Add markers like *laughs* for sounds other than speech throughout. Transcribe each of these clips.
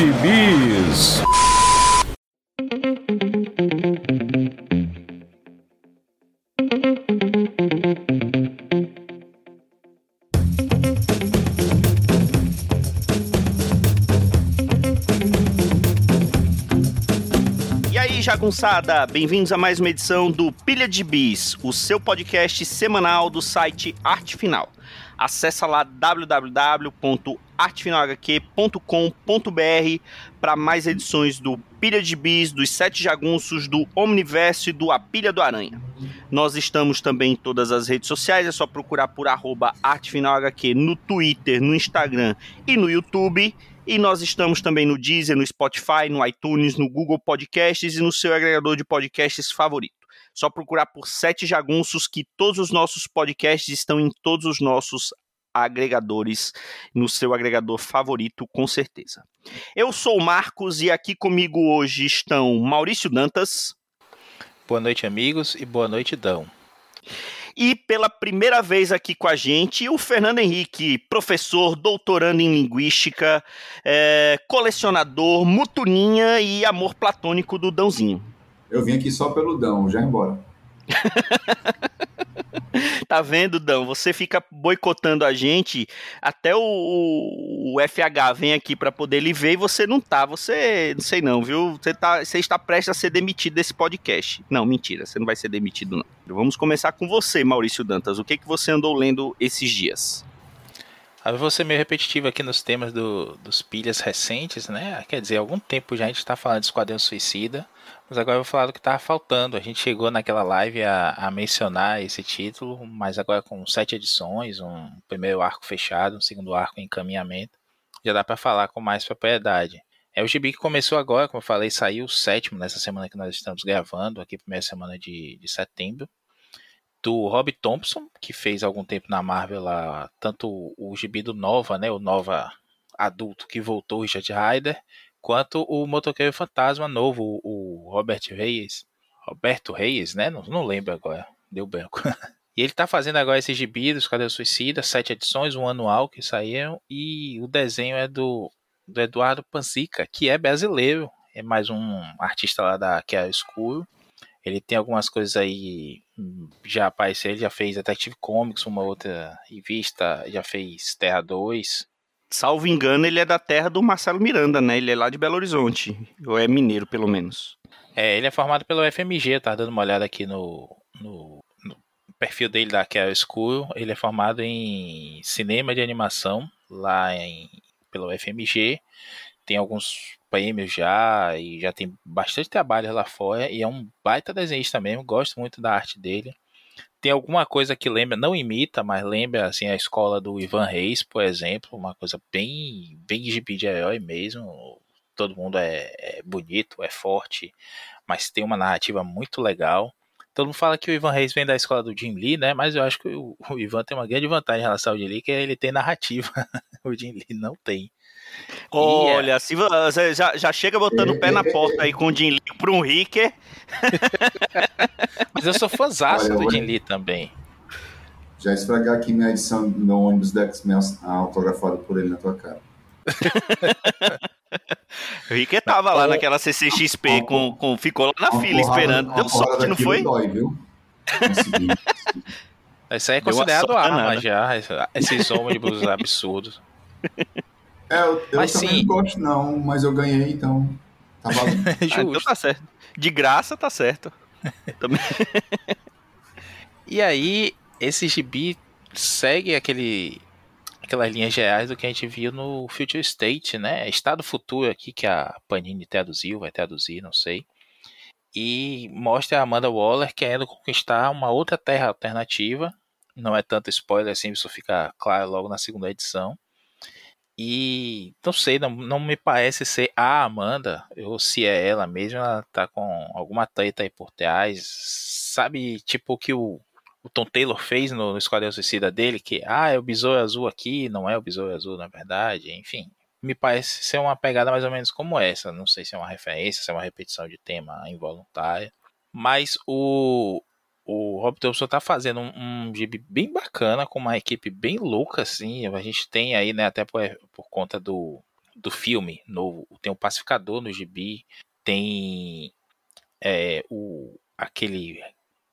de Bis. Aí, jagunçada, bem-vindos a mais uma edição do Pilha de Bis, o seu podcast semanal do site Arte Final. Acesse lá www.artefinalhq.com.br para mais edições do Pilha de Bis, dos Sete Jagunços, do Omniverso e do A Pilha do Aranha. Nós estamos também em todas as redes sociais, é só procurar por arroba artefinalhq no Twitter, no Instagram e no YouTube. E nós estamos também no Deezer, no Spotify, no iTunes, no Google Podcasts e no seu agregador de podcasts favorito. Só procurar por Sete Jagunços que todos os nossos podcasts estão em todos os nossos agregadores, no seu agregador favorito, com certeza. Eu sou o Marcos e aqui comigo hoje estão Maurício Dantas. Boa noite, amigos, e boa noite, Dão. E pela primeira vez aqui com a gente, o Fernando Henrique, professor, doutorando em linguística, é, colecionador, mutuninha e amor platônico do Dãozinho. Eu vim aqui só pelo Dão, já embora. *laughs* tá vendo, Dão? Você fica boicotando a gente, até o, o, o FH vem aqui para poder lhe ver e você não tá. Você, não sei não, viu? Você, tá, você está prestes a ser demitido desse podcast. Não, mentira, você não vai ser demitido não. Vamos começar com você, Maurício Dantas. O que, que você andou lendo esses dias? Eu vou ser meio repetitivo aqui nos temas do, dos pilhas recentes, né? Quer dizer, há algum tempo já a gente está falando de Esquadrão Suicida, mas agora eu vou falar do que estava faltando. A gente chegou naquela live a, a, mencionar esse título, mas agora com sete edições, um primeiro arco fechado, um segundo arco em encaminhamento, já dá para falar com mais propriedade. É o gibi que começou agora, como eu falei, saiu o sétimo nessa semana que nós estamos gravando, aqui primeira semana de, de setembro do Rob Thompson, que fez algum tempo na Marvel lá, tanto o gibi do Nova, né, o Nova adulto que voltou, Richard Ryder, quanto o Motoqueiro Fantasma novo, o Robert Reyes, Roberto Reyes, né, não, não lembro agora, deu branco. *laughs* e ele tá fazendo agora esses gibi dos o Suicida, sete edições, um anual que saíram, e o desenho é do, do Eduardo Panzica, que é brasileiro, é mais um artista lá da Que é Escuro, ele tem algumas coisas aí já apareceu, ele já fez Detective Comics, uma outra revista, já fez Terra 2. Salvo engano, ele é da terra do Marcelo Miranda, né? Ele é lá de Belo Horizonte, ou é mineiro, pelo menos. É, ele é formado pelo FMG, tá dando uma olhada aqui no, no, no perfil dele da Care School. Ele é formado em cinema de animação, lá em, pelo FMG. Tem alguns prêmios já e já tem bastante trabalho lá fora e é um baita desenhista mesmo, gosto muito da arte dele. Tem alguma coisa que lembra, não imita, mas lembra assim a escola do Ivan Reis, por exemplo, uma coisa bem bem gibi de herói mesmo. Todo mundo é, é bonito, é forte, mas tem uma narrativa muito legal. Todo mundo fala que o Ivan Reis vem da escola do Jim Lee, né? Mas eu acho que o, o Ivan tem uma grande vantagem em relação ao Jim Lee, que ele tem narrativa. *laughs* o Jim Lee não tem. Olha, se você já, já chega botando o pé na porta aí com o Jin Lee para um Ricker. Mas eu sou fãzaço do Jin Lee também. Já esfregar aqui minha edição no ônibus da X-Men autografada por ele na tua cara. o *laughs* Ricker tava lá naquela CCXP, com, com, ficou lá na fila esperando. Deu sorte, não foi? Dói, viu? Isso aí é considerado arma né? já, esses ônibus absurdos. *laughs* É, eu, eu mas, também sim. não gosto, não, mas eu ganhei, então. Tá *laughs* valendo. ah, então tá certo. De graça tá certo. também. *laughs* e aí, esse gibi segue aquele aquelas linhas gerais do que a gente viu no Future State, né? Estado Futuro aqui que a Panini traduziu, vai traduzir, não sei. E mostra a Amanda Waller querendo conquistar uma outra terra alternativa. Não é tanto spoiler assim, isso fica claro logo na segunda edição. E não sei, não, não me parece ser a Amanda, ou se é ela mesma, ela tá com alguma treta aí por trás. Sabe, tipo que o, o Tom Taylor fez no, no Esquadrão Suicida dele, que, ah, é o Besouro Azul aqui, não é o Besouro Azul na verdade, enfim. Me parece ser uma pegada mais ou menos como essa. Não sei se é uma referência, se é uma repetição de tema involuntária. Mas o, o Rob Thompson tá fazendo um, um gibi bem bacana, com uma equipe bem louca, assim. A gente tem aí, né, até por, por conta do, do filme novo. Tem o Pacificador no gibi, tem é, o aquele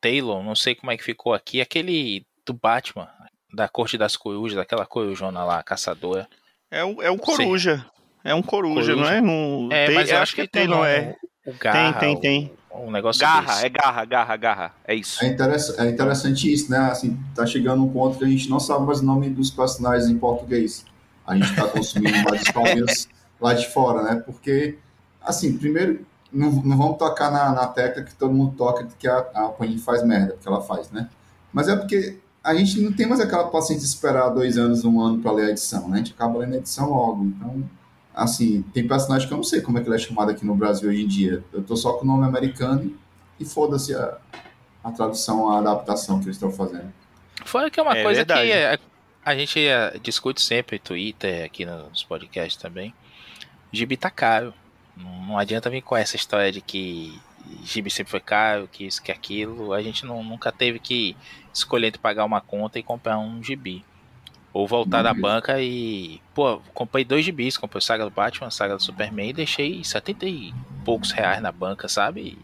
Taylor, não sei como é que ficou aqui, aquele do Batman, da Corte das Corujas, aquela corujona lá, caçadora. É um, é um coruja. É um coruja, coruja. não é? No, é, tem, mas eu acho que, que tem, não é. O garra, tem, tem, tem. Um negócio garra, desse. é garra, garra, garra. É isso. É, interess é interessante isso, né? Assim, tá chegando um ponto que a gente não sabe mais o nome dos personagens em português. A gente tá consumindo mais histórias *laughs* lá de fora, né? Porque, assim, primeiro, não, não vamos tocar na, na tecla que todo mundo toca de que a, a Panini faz merda, porque ela faz, né? Mas é porque a gente não tem mais aquela paciência de esperar dois anos, um ano para ler a edição, né? A gente acaba lendo a edição logo. Então, assim, tem personagem que eu não sei como é que ele é chamado aqui no Brasil hoje em dia. Eu tô só com o nome americano e foda-se a, a tradução, a adaptação que eles estão fazendo. Fora que é uma é coisa verdade. que a, a gente eh, discute sempre, Twitter, aqui nos podcasts também. Gibi tá caro. Não adianta vir com essa história de que gibi sempre foi caro, que isso, que aquilo. A gente não, nunca teve que escolher entre pagar uma conta e comprar um gibi. Ou voltar da uhum. banca e. Pô, comprei dois gibis, comprei Saga do Batman, Saga do Superman e deixei 70 e poucos reais na banca, sabe?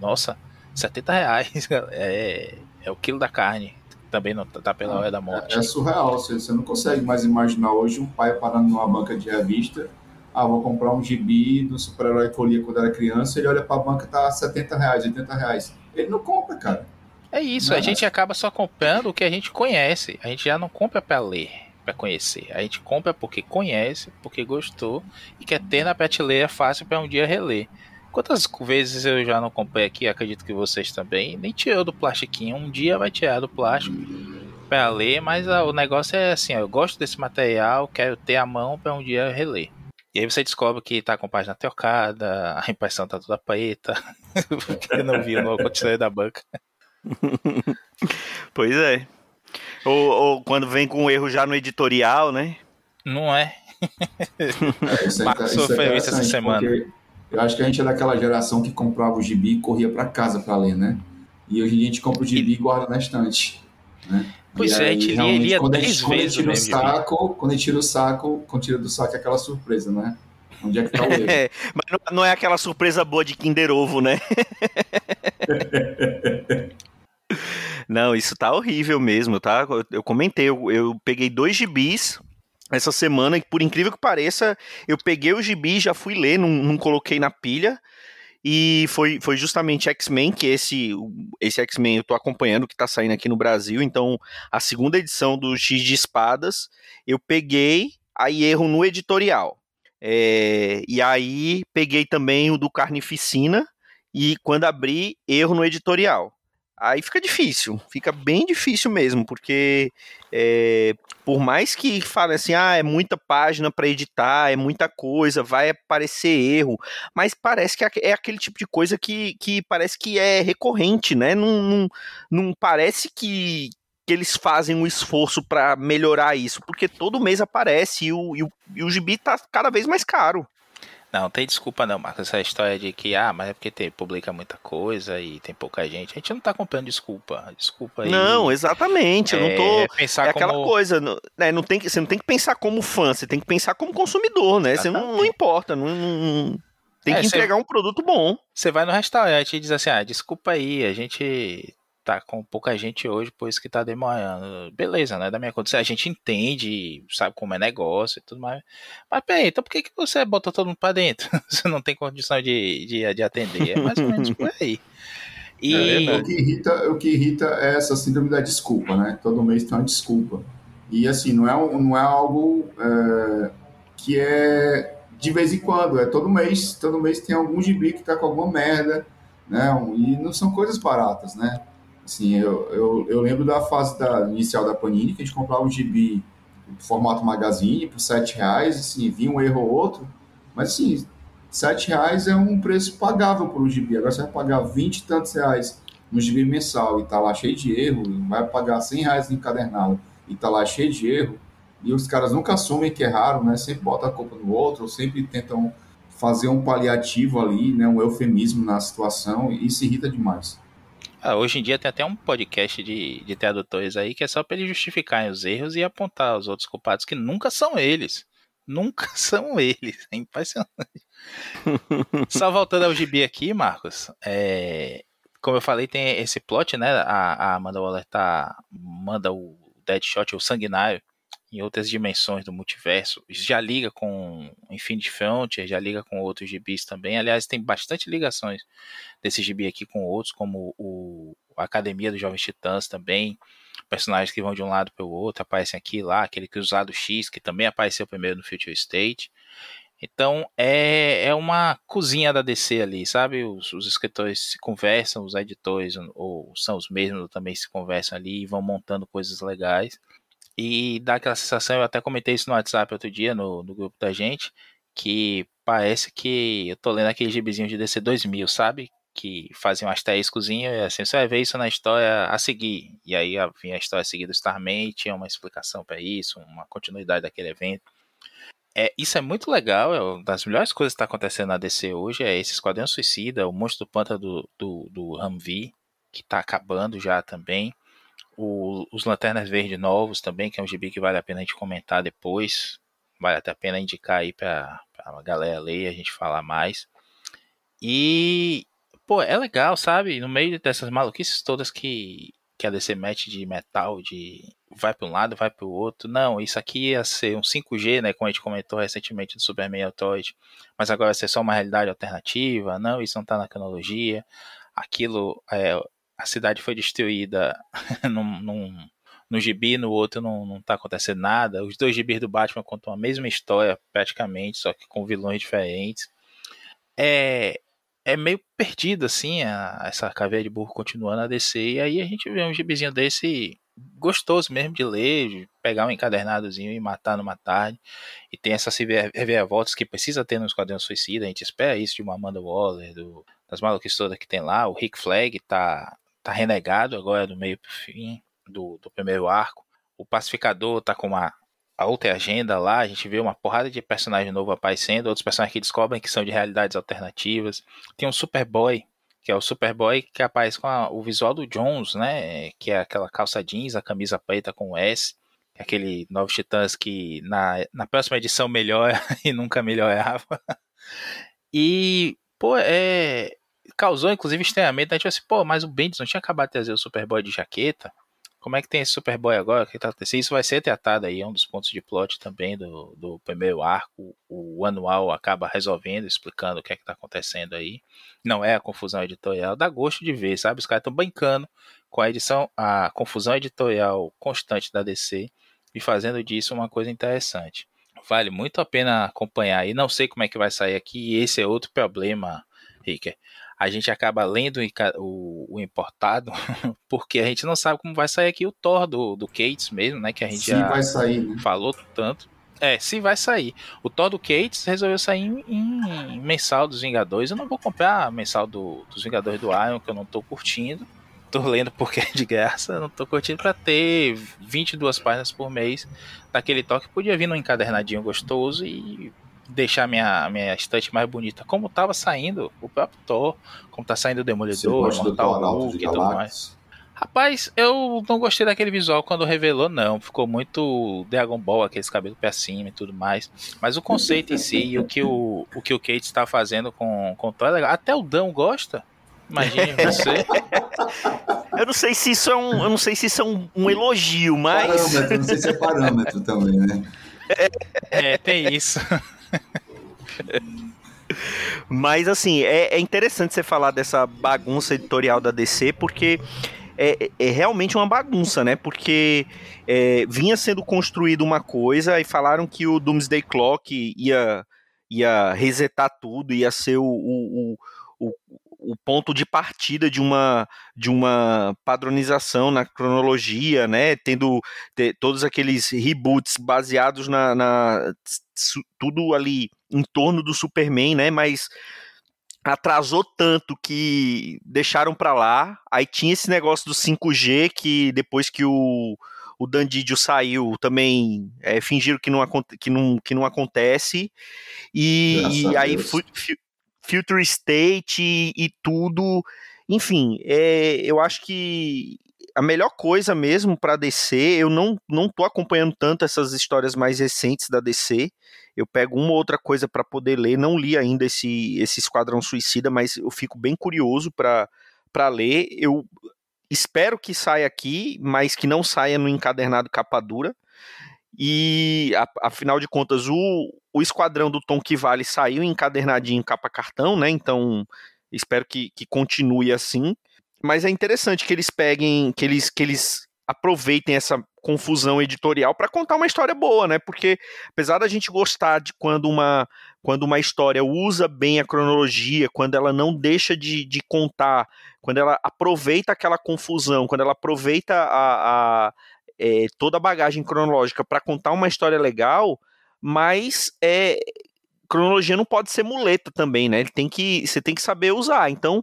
Nossa, 70 reais *laughs* é, é o quilo da carne. Também não tá pela hora da morte. É, é surreal, você, você não consegue mais imaginar hoje um pai parando numa banca de revista ah, vou comprar um gibi do super-herói que eu lia quando era criança, ele olha para a banca tá 70 reais, 80 reais. Ele não compra, cara. É isso, a gente acaba só comprando o que a gente conhece. A gente já não compra para ler, para conhecer. A gente compra porque conhece, porque gostou e quer ter na prateleira fácil para um dia reler. Quantas vezes eu já não comprei aqui, acredito que vocês também, nem tirou do plastiquinho. Um dia vai tirar do plástico para ler, mas o negócio é assim, ó, eu gosto desse material, quero ter a mão para um dia reler. E aí você descobre que tá com a página trocada, a impressão tá toda preta, *laughs* porque não viu no continuidade da banca. *laughs* pois é. Ou, ou, quando vem com um erro já no editorial, né? Não é? é *laughs* isso é, Marcos isso é isso essa semana. Eu acho que a gente é daquela geração que comprava o gibi e corria para casa para ler, né? E hoje a gente compra o gibi e guarda na estante. Né? Pois e é, a gente lia, lia quando três quando vezes tira o saco, Quando ele tira o saco, quando tira do saco é aquela surpresa, né? Onde é que tá o *laughs* erro? É, mas não, é aquela surpresa boa de Kinder Ovo, né? Não, isso tá horrível mesmo, tá? Eu, eu comentei, eu, eu peguei dois gibis essa semana, e por incrível que pareça, eu peguei o gibi, já fui ler, não, não coloquei na pilha, e foi, foi justamente X-Men, que esse, esse X-Men eu tô acompanhando, que tá saindo aqui no Brasil. Então, a segunda edição do X de Espadas, eu peguei, aí erro no editorial. É, e aí peguei também o do Carnificina, e quando abri, erro no editorial. Aí fica difícil, fica bem difícil mesmo, porque é, por mais que fale assim, ah, é muita página para editar, é muita coisa, vai aparecer erro, mas parece que é, aquele tipo de coisa que, que parece que é recorrente, né? Não, não, não parece que, que eles fazem um esforço para melhorar isso, porque todo mês aparece e o, e o, e o gibi tá cada vez mais caro. Não, tem desculpa não, Marcos. Essa história de que, ah, mas é porque tem, publica muita coisa e tem pouca gente. A gente não tá comprando desculpa. Desculpa aí. Não, exatamente. É, eu não tô. É, pensar é aquela como... coisa. Né, não tem, você não tem que pensar como fã, você tem que pensar como consumidor, né? Você não, não importa. Não, não tem é, que entregar um produto bom. Você vai no restaurante e diz assim: ah, desculpa aí, a gente tá com pouca gente hoje, por isso que tá demorando. Beleza, né? Da minha conta, a gente entende, sabe como é negócio e tudo mais. Mas peraí, então por que, que você botou todo mundo pra dentro? *laughs* você não tem condição de, de, de atender. É mais ou menos por aí. E... É, o, que irrita, o que irrita é essa síndrome da desculpa, né? Todo mês tem uma desculpa. E assim, não é, não é algo é, que é de vez em quando, é todo mês, todo mês tem algum gibi que tá com alguma merda, né? E não são coisas baratas, né? Assim, eu, eu, eu lembro da fase da, inicial da Panini, que a gente comprava um gibi formato magazine por sete reais, assim, vinha um erro ou outro, mas assim, sete reais é um preço pagável por um gibi. Agora você vai pagar vinte e tantos reais no gibi mensal e tá lá cheio de erro, vai pagar cem reais no encadernado e tá lá cheio de erro, e os caras nunca assumem que erraram, né? Sempre botam a culpa no outro, ou sempre tentam fazer um paliativo ali, né? Um eufemismo na situação, e isso irrita demais. Ah, hoje em dia tem até um podcast de, de tradutores aí que é só para eles justificarem os erros e apontar os outros culpados que nunca são eles. nunca *laughs* são eles. É impressionante. Só voltando ao gibi aqui, Marcos, é, como eu falei, tem esse plot, né? A, a Amanda Waller tá, manda o Deadshot, o Sanguinário, em outras dimensões do multiverso. Já liga com Infinity Frontier, já liga com outros gibis também. Aliás, tem bastante ligações desse gibi aqui com outros, como o, Academia dos Jovens Titãs também. Personagens que vão de um lado para o outro, aparecem aqui lá, aquele Cruzado X, que também apareceu primeiro no Future State. Então é, é uma cozinha da DC ali, sabe? Os, os escritores se conversam, os editores, ou são os mesmos, também se conversam ali e vão montando coisas legais. E dá aquela sensação, eu até comentei isso no WhatsApp outro dia, no, no grupo da gente, que parece que eu tô lendo aquele gibizinho de DC 2000, sabe? Que faziam um asteriscozinho e assim, você vai ver isso na história a seguir. E aí vinha a história a seguir do Starman, tinha uma explicação para isso, uma continuidade daquele evento. É, isso é muito legal, é uma das melhores coisas que está acontecendo na DC hoje, é esse Esquadrão Suicida, o Monstro do Pântano do, do, do Humvee, que está acabando já também o, os Lanternas Verdes novos também, que é um gibi que vale a pena a gente comentar depois. Vale até a pena indicar aí pra, pra galera ler e a gente falar mais. E, pô, é legal, sabe? No meio dessas maluquices todas que, que a DC mete de metal, de vai para um lado, vai para o outro. Não, isso aqui ia ser um 5G, né? Como a gente comentou recentemente do Superman Authority, mas agora vai ser só uma realidade alternativa. Não, isso não está na cronologia. Aquilo é, a cidade foi destruída *laughs* num, num, no gibi, no outro não, não tá acontecendo nada. Os dois gibis do Batman contam a mesma história, praticamente, só que com vilões diferentes. É, é meio perdido, assim, a, essa caveira de burro continuando a descer. E aí a gente vê um gibizinho desse gostoso mesmo de ler, de pegar um encadernadozinho e matar numa tarde. E tem essas reviravoltas que precisa ter nos quadrinhos Suicida. A gente espera isso de uma Amanda Waller, do, das maluquices todas que tem lá. O Rick Flag tá tá renegado agora do meio pro fim do, do primeiro arco. O Pacificador tá com uma a outra agenda lá, a gente vê uma porrada de personagem novo aparecendo, outros personagens que descobrem que são de realidades alternativas. Tem um Superboy, que é o Superboy que aparece com a, o visual do Jones, né? Que é aquela calça jeans, a camisa preta com S. Aquele Novos Titãs que na, na próxima edição melhora *laughs* e nunca melhorava. E, pô, é, causou inclusive estranhamento. A gente falou assim, pô, mas o Bendis não tinha acabado de trazer o Superboy de jaqueta? Como é que tem esse Superboy agora? O que tá acontecendo? Isso vai ser tratado aí, é um dos pontos de plot também do, do primeiro arco. O, anual acaba resolvendo, explicando o que é que tá acontecendo aí. Não é a confusão editorial, dá gosto de ver, sabe? Os caras estão brincando com a edição, a confusão editorial constante da DC e fazendo disso uma coisa interessante. Vale muito a pena acompanhar aí. Não sei como é que vai sair aqui, e esse é outro problema, Ricker a gente acaba lendo o, o, importado, *laughs* porque a gente não sabe como vai sair aqui o Thor do, do Cates mesmo, né? Que a gente se já vai sair, né? falou tanto. É, se vai sair. O Thor do Cates resolveu sair em, em, mensal dos Vingadores. Eu não vou comprar mensal do, dos Vingadores do Iron, que eu não tô curtindo. Tô lendo porque *laughs* é de graça, não tô curtindo pra ter 22 páginas por mês daquele toque. Podia vir num encadernadinho gostoso e deixar minha, minha estante mais bonita. Como tava saindo o próprio Thor, como tá saindo o Demolidor, o Mortal Hulk e tudo mais. Rapaz, eu não gostei daquele visual quando revelou, não. Ficou muito Dragon Ball, aqueles cabelos pra cima e tudo mais. Mas o conceito em si e o que o, o, que o Kate está fazendo com, com o Thor é legal. Até o Dão gosta. Imagine você. eu não sei se isso é um, eu não sei se isso é um, um elogio, mas. Parâmetro, não sei se é parâmetro também, né? É, tem isso. *laughs* Mas assim, é, é, interessante você falar dessa bagunça editorial da DC, porque é, é realmente uma bagunça, né? Porque é, vinha sendo construída uma coisa e falaram que o Doomsday Clock ia, ia resetar tudo, ia ser o, o, o, o ponto de partida de uma, de uma padronização na cronologia, né? Tendo todos aqueles reboots baseados na, na tudo ali em torno do Superman, né? Mas atrasou tanto que deixaram para lá. Aí tinha esse negócio do 5G que depois que o o Dandidio saiu também é, fingiram que não, que, não, que não acontece e, e aí Future State e, e tudo. Enfim, é, eu acho que a melhor coisa mesmo para DC, eu não, não tô acompanhando tanto essas histórias mais recentes da DC. Eu pego uma ou outra coisa para poder ler. Não li ainda esse, esse Esquadrão Suicida, mas eu fico bem curioso para ler. Eu espero que saia aqui, mas que não saia no encadernado capa dura. E, a, afinal de contas, o, o Esquadrão do Tom que Vale saiu encadernadinho capa cartão, né? Então, espero que, que continue assim. Mas é interessante que eles peguem, que eles, que eles aproveitem essa confusão editorial para contar uma história boa, né? Porque apesar da gente gostar de quando uma, quando uma história usa bem a cronologia, quando ela não deixa de, de contar, quando ela aproveita aquela confusão, quando ela aproveita a, a é, toda a bagagem cronológica para contar uma história legal, mas é, cronologia não pode ser muleta também, né? Ele tem que, você tem que saber usar. Então,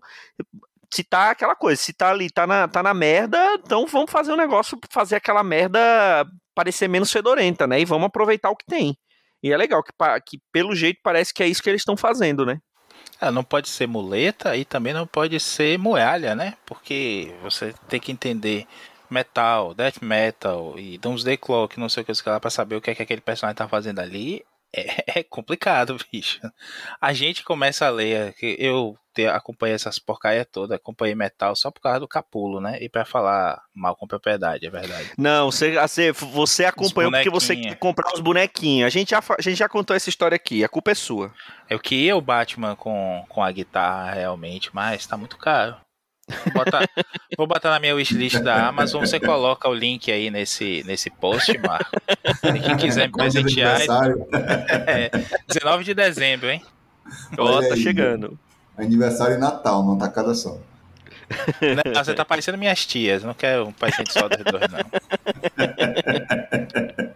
se tá aquela coisa, se tá ali, tá na, tá na merda, então vamos fazer um negócio, fazer aquela merda parecer menos fedorenta, né? E vamos aproveitar o que tem. E é legal que, que pelo jeito parece que é isso que eles estão fazendo, né? Ah, não pode ser muleta e também não pode ser moalha, né? Porque você tem que entender metal, death metal e Doomsday Clock, não sei o que, para pra saber o que é que aquele personagem tá fazendo ali é, *laughs* é, complicado, bicho. A gente começa a ler, eu acompanhei essas porcaria toda, acompanhei metal só por causa do capulo, né? E para falar mal com propriedade, é verdade. Não, você, você, você acompanhou porque você quer comprar os bonequinhos. A gente, já, a gente já contou essa história aqui, a culpa é sua. Eu queria o Batman com, com a guitarra realmente, mas tá muito caro. Vou botar, vou botar na minha wishlist da *laughs* Amazon. Você coloca o link aí nesse, nesse post, Marco. Quem quiser me presentear. *laughs* É, 19 de dezembro, hein? Ó, tá chegando. Aniversário e Natal, não tá cada só. Não, você tá parecendo minhas tias. Não quero um paciente só dos dois, não. *laughs*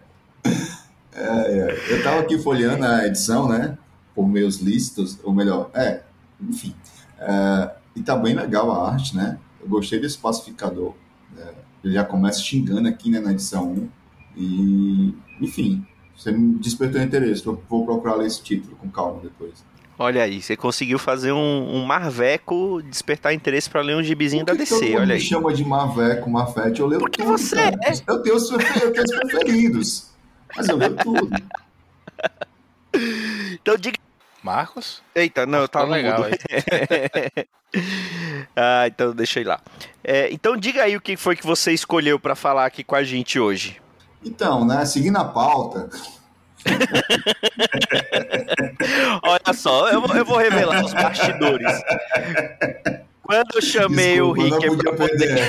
É, é. Eu tava aqui folheando a edição, né? Por meus listos, ou melhor, é, enfim. É, e tá bem legal a arte, né? Eu gostei desse pacificador. É, ele já começa xingando aqui né, na edição 1. E, enfim, você me despertou interesse. Eu vou procurar ler esse título com calma depois. Olha aí, você conseguiu fazer um, um Marveco despertar interesse para ler um gibizinho da DC, olha me aí. chama de Marveco, Marfete, eu leio Porque tudo, você cara. é. Eu tenho, os, eu tenho os preferidos, mas eu leio tudo. *laughs* então diga Marcos? Eita, não, eu tava tá legal aí. *laughs* ah, então deixa eu ir lá. É, então diga aí o que foi que você escolheu para falar aqui com a gente hoje. Então, né, seguindo a pauta. *laughs* Olha só, eu, eu vou revelar os bastidores. *laughs* Quando eu chamei Desculpa, o Rick para poder...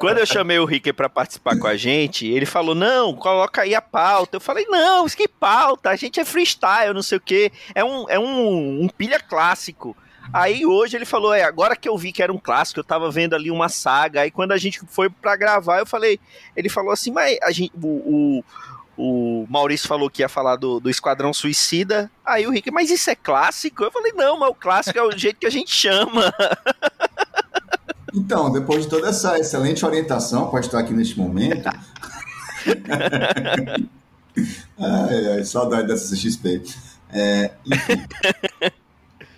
Quando eu chamei o Rick para *laughs* participar com a gente, ele falou: "Não, coloca aí a pauta". Eu falei: "Não, que pauta? A gente é freestyle, não sei o quê. É um é um, um pilha clássico". Aí hoje ele falou, é, agora que eu vi que era um clássico, eu tava vendo ali uma saga, aí quando a gente foi para gravar, eu falei, ele falou assim, mas a gente, o, o, o Maurício falou que ia falar do, do Esquadrão Suicida. Aí o Rick, mas isso é clássico? Eu falei, não, mas o clássico é o jeito que a gente chama. *laughs* Então, depois de toda essa excelente orientação, pode estar aqui neste momento. *laughs* ai, ai, saudade dessa CXP. É, enfim.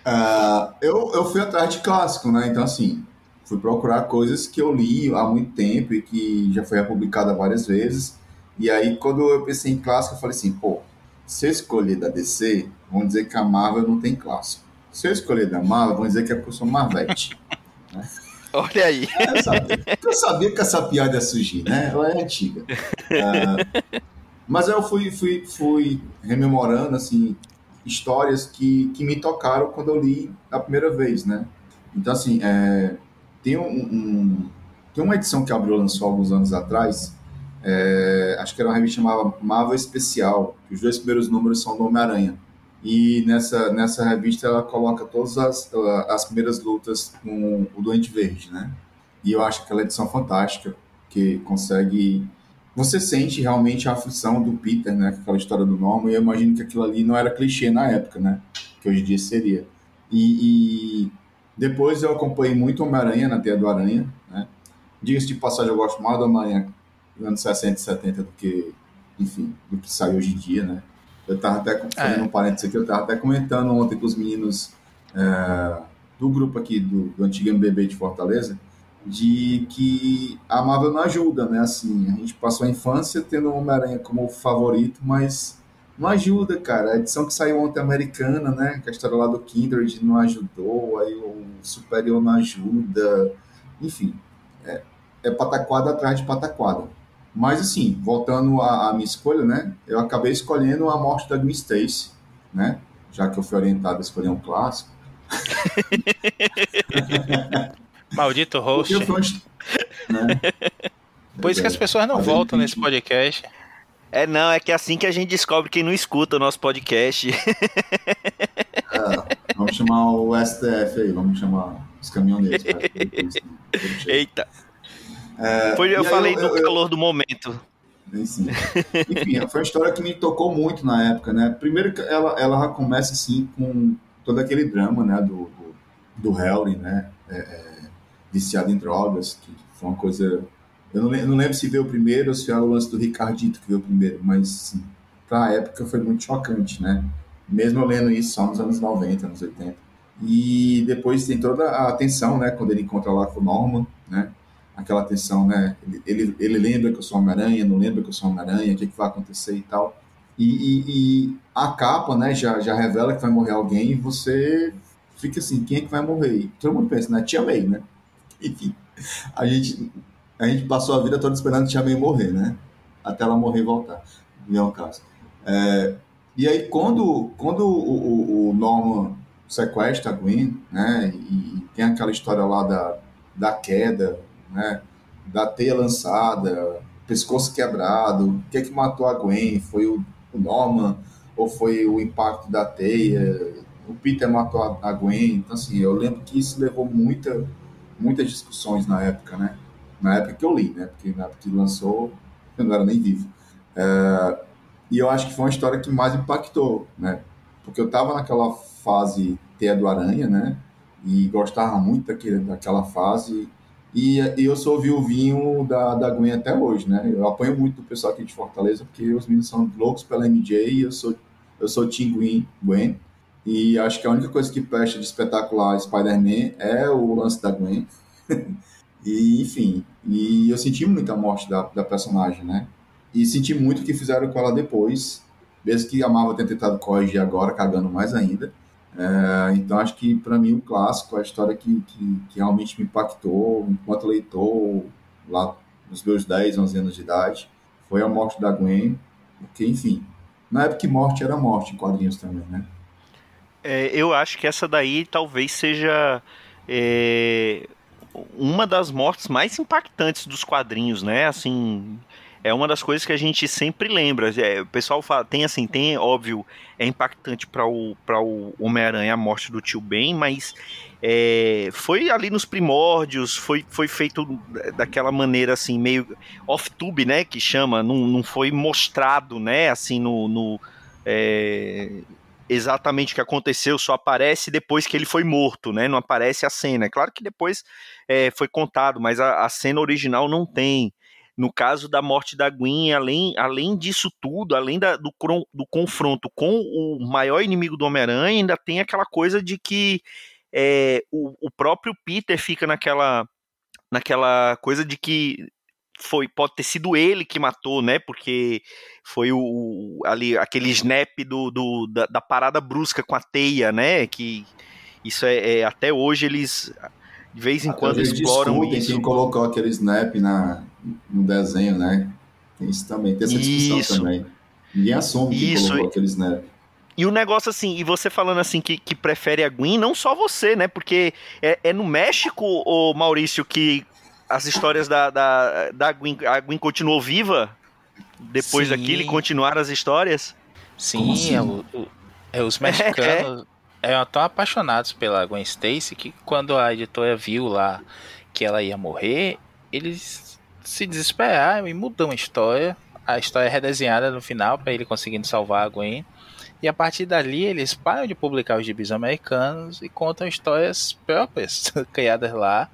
uh, *laughs* eu, eu fui atrás de clássico, né? Então, assim, fui procurar coisas que eu li há muito tempo e que já foi publicada várias vezes. E aí, quando eu pensei em clássico, eu falei assim, pô, se eu escolher da DC, vão dizer que a Marvel não tem clássico. Se eu escolher da Marvel, vão dizer que é porque eu sou Marvete. *laughs* né? Olha aí. É, eu, sabia, eu, sabia, que essa piada ia surgir, né? Ela é antiga. Uh, mas eu fui, fui, fui rememorando, assim, histórias que, que me tocaram quando eu li a primeira vez, né? Então, assim, é, tem, um, um, tem uma edição que a Abril lançou alguns anos atrás, é, acho que era uma revista chamada Marvel Especial, que os dois primeiros números são do Homem-Aranha. E nessa, nessa revista ela coloca todas as, as primeiras lutas com o Doente Verde, né? E eu acho aquela edição fantástica, que consegue... Você sente realmente a aflição do Peter, né? Aquela história do Norman, e eu imagino que aquilo ali não era clichê na época, né? Que hoje em dia seria. E, e depois eu acompanhei muito Homem-Aranha na Teia do Aranha, né? Diga-se de passagem, eu gosto mais do Homem-Aranha anos 60 e 70 do que, enfim, do que sai hoje em dia, né? Eu estava até, fazendo é. um parênteses aqui, eu estava até comentando ontem com os meninos é, do grupo aqui do, do antigo MBB de Fortaleza, de que a Marvel não ajuda, né? Assim, a gente passou a infância tendo o Homem-Aranha como favorito, mas não ajuda, cara. A edição que saiu ontem americana, né? Que a história lá do Kindred não ajudou, aí o Superior não ajuda. Enfim, é, é pataquada atrás de pataquada. Mas, assim, voltando à, à minha escolha, né? Eu acabei escolhendo a morte da Gwen Stacy, né? Já que eu fui orientado a escolher um clássico. *laughs* Maldito host. Né? *laughs* Por isso que as pessoas não voltam nesse podcast. É, não, é que é assim que a gente descobre quem não escuta o nosso podcast. É, vamos chamar o STF aí, vamos chamar os caminhoneiros. *laughs* Eita. É, Foi, eu falei eu, do eu, calor eu, do momento. Sim. Enfim, foi uma história que me tocou muito na época, né? Primeiro ela, ela começa assim com todo aquele drama, né, do, do, do Harry, né, é, é, viciado em drogas, que foi uma coisa... Eu não, eu não lembro se veio primeiro ou se foi o lance do Ricardito que veio primeiro, mas, sim, pra época foi muito chocante, né? Mesmo eu lendo isso só nos anos 90, anos 80. E depois tem toda a atenção, né, quando ele encontra lá com o Norman, né, aquela atenção, né, ele, ele, ele lembra que eu sou Homem-Aranha, não lembra que eu sou Homem-Aranha, o que, que vai acontecer e tal. E, e, e, a capa, né, já, já revela que vai morrer alguém e você fica assim, quem é que vai morrer? Todo mundo pensa, né, Tia May, né? *laughs* Enfim, a gente, a gente passou a vida toda esperando Tia May morrer, né? Até ela morrer e voltar, não é o caso. É, e aí, quando, quando o, o, Norman sequestra a Gwen, né, e tem aquela história lá da, da queda, né, da teia lançada, pescoço quebrado, o que é que matou a Gwen? Foi o Norman, ou foi o impacto da teia, o Peter matou a, Gwen. Então, assim, eu lembro que isso levou muita, muitas discussões na época, né? Na época que eu li, né? Porque na época que lançou, *laughs* eu não era nem vivo. É, e eu acho que foi uma história que mais impactou, né? Porque eu estava naquela fase Teia do Aranha, né? E gostava muito daquele, daquela fase e, eu sou viuvinho da, da Gwen até hoje, né? Eu apanho muito do pessoal aqui de Fortaleza, porque os meninos são loucos pela MJ e eu sou, eu sou Team Gwen, Gwen. E acho que a única coisa que presta de espetacular Spider-Man é o lance da Gwen. *laughs* e, enfim, e eu senti muito a morte da, da personagem, né? E senti muito o que fizeram com ela depois, mesmo que a Marvel tenha tentado corrigir agora, cagando mais ainda. É, então acho que para mim o clássico, a história que, que, que, realmente me impactou enquanto leitor, lá nos meus 10, 11 anos de idade, foi a morte da Gwen, porque enfim, na época que morte era morte em quadrinhos também, né? É, eu acho que essa daí talvez seja é, uma das mortes mais impactantes dos quadrinhos, né? Assim, é uma das coisas que a gente sempre lembra. É, o pessoal fala, tem assim, tem, óbvio, é impactante para o, o Homem-Aranha a morte do tio Ben, mas é, foi ali nos primórdios, foi, foi feito daquela maneira assim, meio off-tube, né, que chama, não, não foi mostrado, né, assim, no... no é, exatamente o que aconteceu, só aparece depois que ele foi morto, né? Não aparece a cena. É claro que depois é, foi contado, mas a, a, cena original não tem no caso da morte da Gwen, além, além disso tudo, além da, do, do confronto com o maior inimigo do Homem-Aranha, ainda tem aquela coisa de que é, o, o próprio Peter fica naquela, naquela coisa de que foi pode ter sido ele que matou, né? Porque foi o ali aquele snap do, do da, da, parada brusca com a teia, né? Que isso é, é até hoje eles de vez em Até quando exploram discutem isso. quem colocou aquele snap na, no desenho, né? Tem isso também, tem essa discussão isso. também. Ninguém assume que isso. colocou aquele snap. E o negócio assim, e você falando assim que, que prefere a Gwen, não só você, né? Porque é, é no México, o Maurício, que as histórias da, da, da Gwen, a Gwen continuou viva depois Sim. daquilo e continuaram as histórias? Sim, assim? é, o, o, é, os *laughs* mexicanos. É, é eram tão apaixonados pela Gwen Stacy que quando a editora viu lá que ela ia morrer, eles se desesperaram e mudam a história. A história é redesenhada no final para ele conseguindo salvar a Gwen. E a partir dali eles param de publicar os gibis americanos e contam histórias próprias *laughs* criadas lá.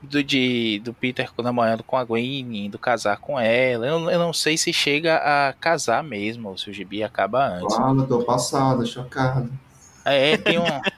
Do, de, do Peter namorando com a Gwen, indo casar com ela. Eu, eu não sei se chega a casar mesmo, ou se o gibi acaba antes. Fala, tô passada, chocado. É, tem um. *laughs*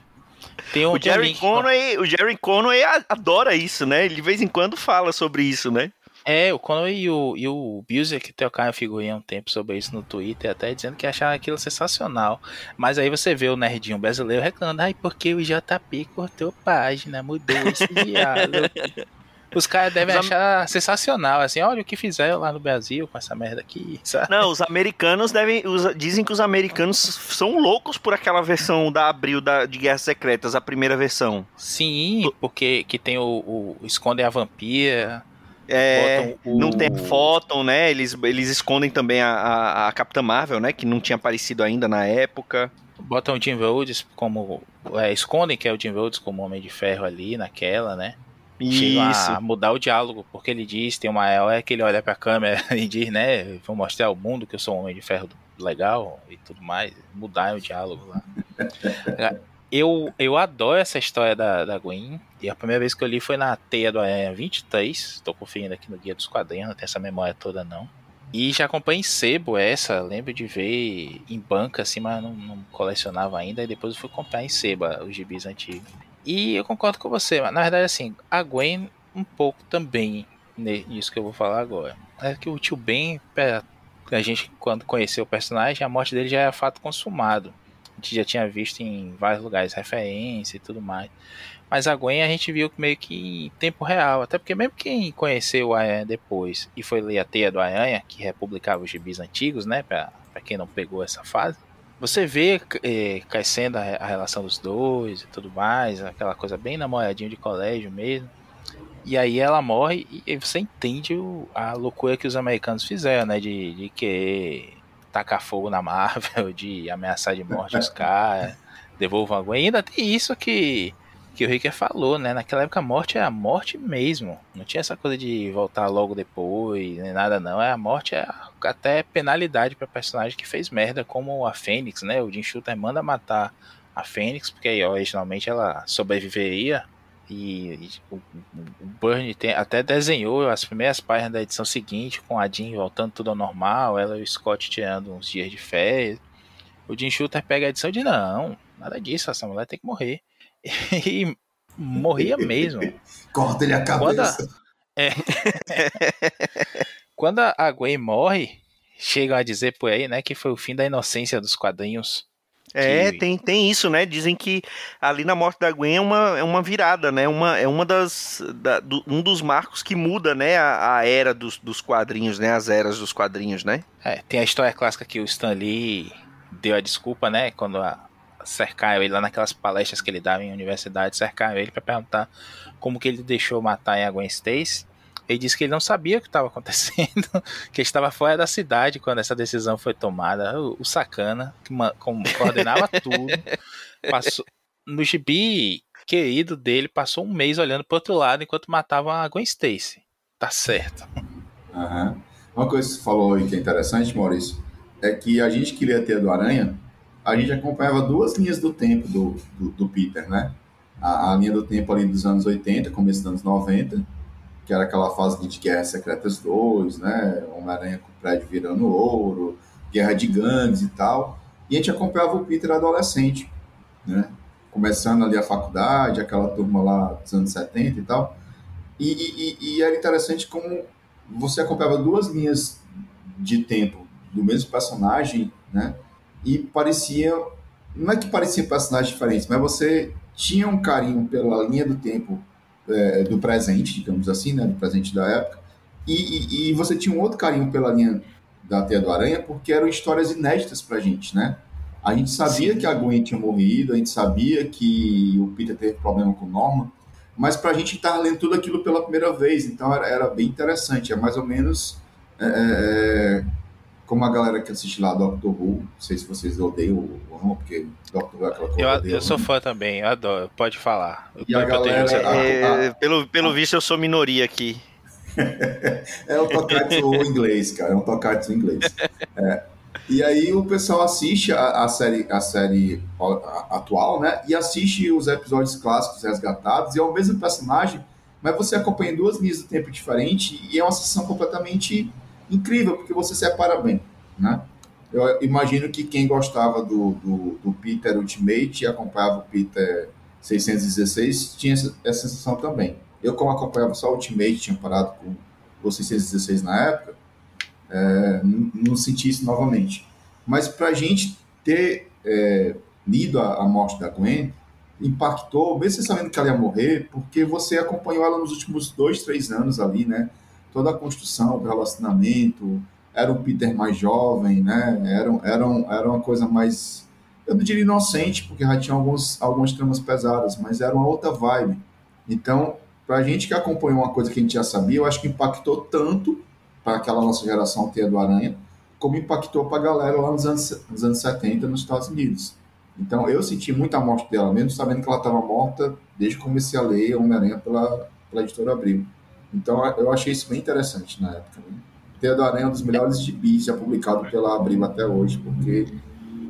Tem um, o, Jerry Conway, o Jerry Conway adora isso, né? Ele de vez em quando fala sobre isso, né? É, o Conway e o, e o que trocaram figurinha um tempo sobre isso no Twitter, até dizendo que acharam aquilo sensacional. Mas aí você vê o nerdinho brasileiro reclamando, ai, porque o JP cortou página, mudou esse diálogo. *laughs* Os caras devem os achar sensacional, assim, olha o que fizeram lá no Brasil com essa merda aqui, sabe? Não, os americanos devem. Os, dizem que os americanos são loucos por aquela versão da Abril da, de Guerras Secretas, a primeira versão. Sim, porque que tem o, o Escondem a Vampira. É, o... não tem foto, né? Eles, eles escondem também a, a, a Capitã Marvel, né? Que não tinha aparecido ainda na época. Botam o Jim Rhodes como. É, escondem que é o Jim Rhodes como Homem de Ferro ali naquela, né? Chegam a mudar o diálogo, porque ele diz, tem uma hora que ele olha pra câmera *laughs* e diz, né, vou mostrar ao mundo que eu sou um homem de ferro legal e tudo mais, mudar o diálogo lá. *laughs* eu, eu adoro essa história da, da Gwen, e a primeira vez que eu li foi na Teia do Aranha 23, tô conferindo aqui no Guia dos Quadrinhos, não tem essa memória toda não. E já acompanhei em sebo essa, lembro de ver em banca assim, mas não, não colecionava ainda, e depois eu fui comprar em sebo os gibis antigos. E eu concordo com você, mas na verdade, assim, a Gwen um pouco também nisso que eu vou falar agora. É que o tio Ben, a gente quando conheceu o personagem, a morte dele já era fato consumado. A gente já tinha visto em vários lugares referência e tudo mais. Mas a Gwen a gente viu meio que em tempo real. Até porque mesmo quem conheceu o Aranha depois e foi ler a Teia do Aranha, que republicava os gibis antigos, né? Pra, pra quem não pegou essa fase você vê é, crescendo a, a, relação dos dois e tudo mais, aquela coisa bem namoradinho de colégio mesmo. E aí ela morre e você entende o, a loucura que os americanos fizeram, né? De, de querer tacar fogo na Marvel, *laughs* de ameaçar de morte os *laughs* caras, devolvam a Gwen. E ainda tem isso que que o Ricker falou, né? Naquela época a morte é a morte mesmo. Não tinha essa coisa de voltar logo depois, nem nada não. É a morte é até penalidade para personagem que fez merda, como a Fênix, né? O Jim Shooter manda matar a Fênix, porque aí, originalmente ela sobreviveria. E, e o, o Burn tem, até desenhou as primeiras páginas da edição seguinte, com a Jean voltando tudo ao normal, ela e o Scott tirando uns dias de férias. O Jim Shooter pega a edição de não, nada disso, essa mulher tem que morrer. E morria mesmo. Corta ele a cabeça. Quando a, é, *laughs* quando a Gwen morre, chegam a dizer por aí, né, que foi o fim da inocência dos quadrinhos. É, que... tem, tem isso, né? Dizem que ali na morte da Gwen é uma, é uma virada, né? Uma, é uma das, da, do, um dos marcos que muda, né? A, a era dos, dos quadrinhos, né? As eras dos quadrinhos, né? É, tem a história clássica que o Stan Lee deu a desculpa, né? Quando a, cercaram ele lá naquelas palestras que ele dava em universidade, cercaram ele para perguntar como que ele deixou matar em Gwen Stacy. Ele disse que ele não sabia o que estava acontecendo, *laughs* que ele estava fora da cidade quando essa decisão foi tomada. O, o sacana, que coordenava *laughs* tudo, passou no gibi querido dele, passou um mês olhando para outro lado enquanto matavam a Gwen Stacy. Tá certo. Uhum. Uma coisa que você falou aí que é interessante, Maurício, é que a gente queria ter do Aranha a gente acompanhava duas linhas do tempo do, do, do Peter, né? A, a, linha do tempo ali dos anos 80, começo dos anos 90, que era aquela fase de Guerra Secretas 2, né? Homem-Aranha com o prédio virando ouro, Guerra de Gangues e tal. E a gente acompanhava o Peter adolescente, né? Começando ali a faculdade, aquela turma lá dos anos 70 e tal. E, e, e era interessante como você acompanhava duas linhas de tempo do mesmo personagem, né? E parecia não é que pareciam personagens diferentes, mas você tinha um carinho pela linha do tempo é, do presente, digamos assim, né, do presente da época, e, e, e, você tinha um outro carinho pela linha da Teia do Aranha, porque eram histórias inéditas pra gente, né? A gente sabia Sim. que a Gwen tinha morrido, a gente sabia que o Peter teve problema com Norman, mas pra gente estar lendo tudo aquilo pela primeira vez, então era, era bem interessante, é mais ou menos é, é, como a galera que assiste lá Doctor Who, não sei se vocês odeiam ou não, porque Doctor Who é aquela coisa. Eu, eu sou fã também, eu adoro, pode falar. E eu, a galera, é, pelo, pelo visto, eu sou minoria aqui. *laughs* é um tocatsu inglês, cara, é um tocatsu inglês. É. E aí o pessoal assiste a, a, série, a série atual, né? E assiste os episódios clássicos resgatados, e é o mesmo personagem, mas você acompanha duas linhas do tempo diferentes, e é uma sessão completamente incrível, porque você separa bem, né? Eu imagino que quem gostava do, do, do Peter Ultimate e acompanhava o Peter 616 tinha essa, essa sensação também. Eu, como acompanhava só o Ultimate, tinha parado com o 616 na época, é, não, não, senti isso novamente. Mas para a gente ter é, lido a, a, morte da Gwen, impactou, mesmo sabendo que ela ia morrer, porque você acompanhou ela nos últimos dois, três anos ali, né? Toda a construção do relacionamento, era um Peter mais jovem, né? Era, era, era uma coisa mais, eu não diria inocente, porque já tinha alguns, algumas tramas pesadas, mas era uma outra vibe. Então, para a gente que acompanhou uma coisa que a gente já sabia, eu acho que impactou tanto para aquela nossa geração Teia do Aranha, como impactou para a galera lá nos anos, nos anos 70 nos Estados Unidos. Então, eu senti muita morte dela, mesmo sabendo que ela estava morta desde que comecei a ler Homem-Aranha pela, pela editora Abril. Então, eu achei isso bem interessante na época. Né? Teia do Aranha é um dos melhores gibis já publicado pela Abril até hoje, porque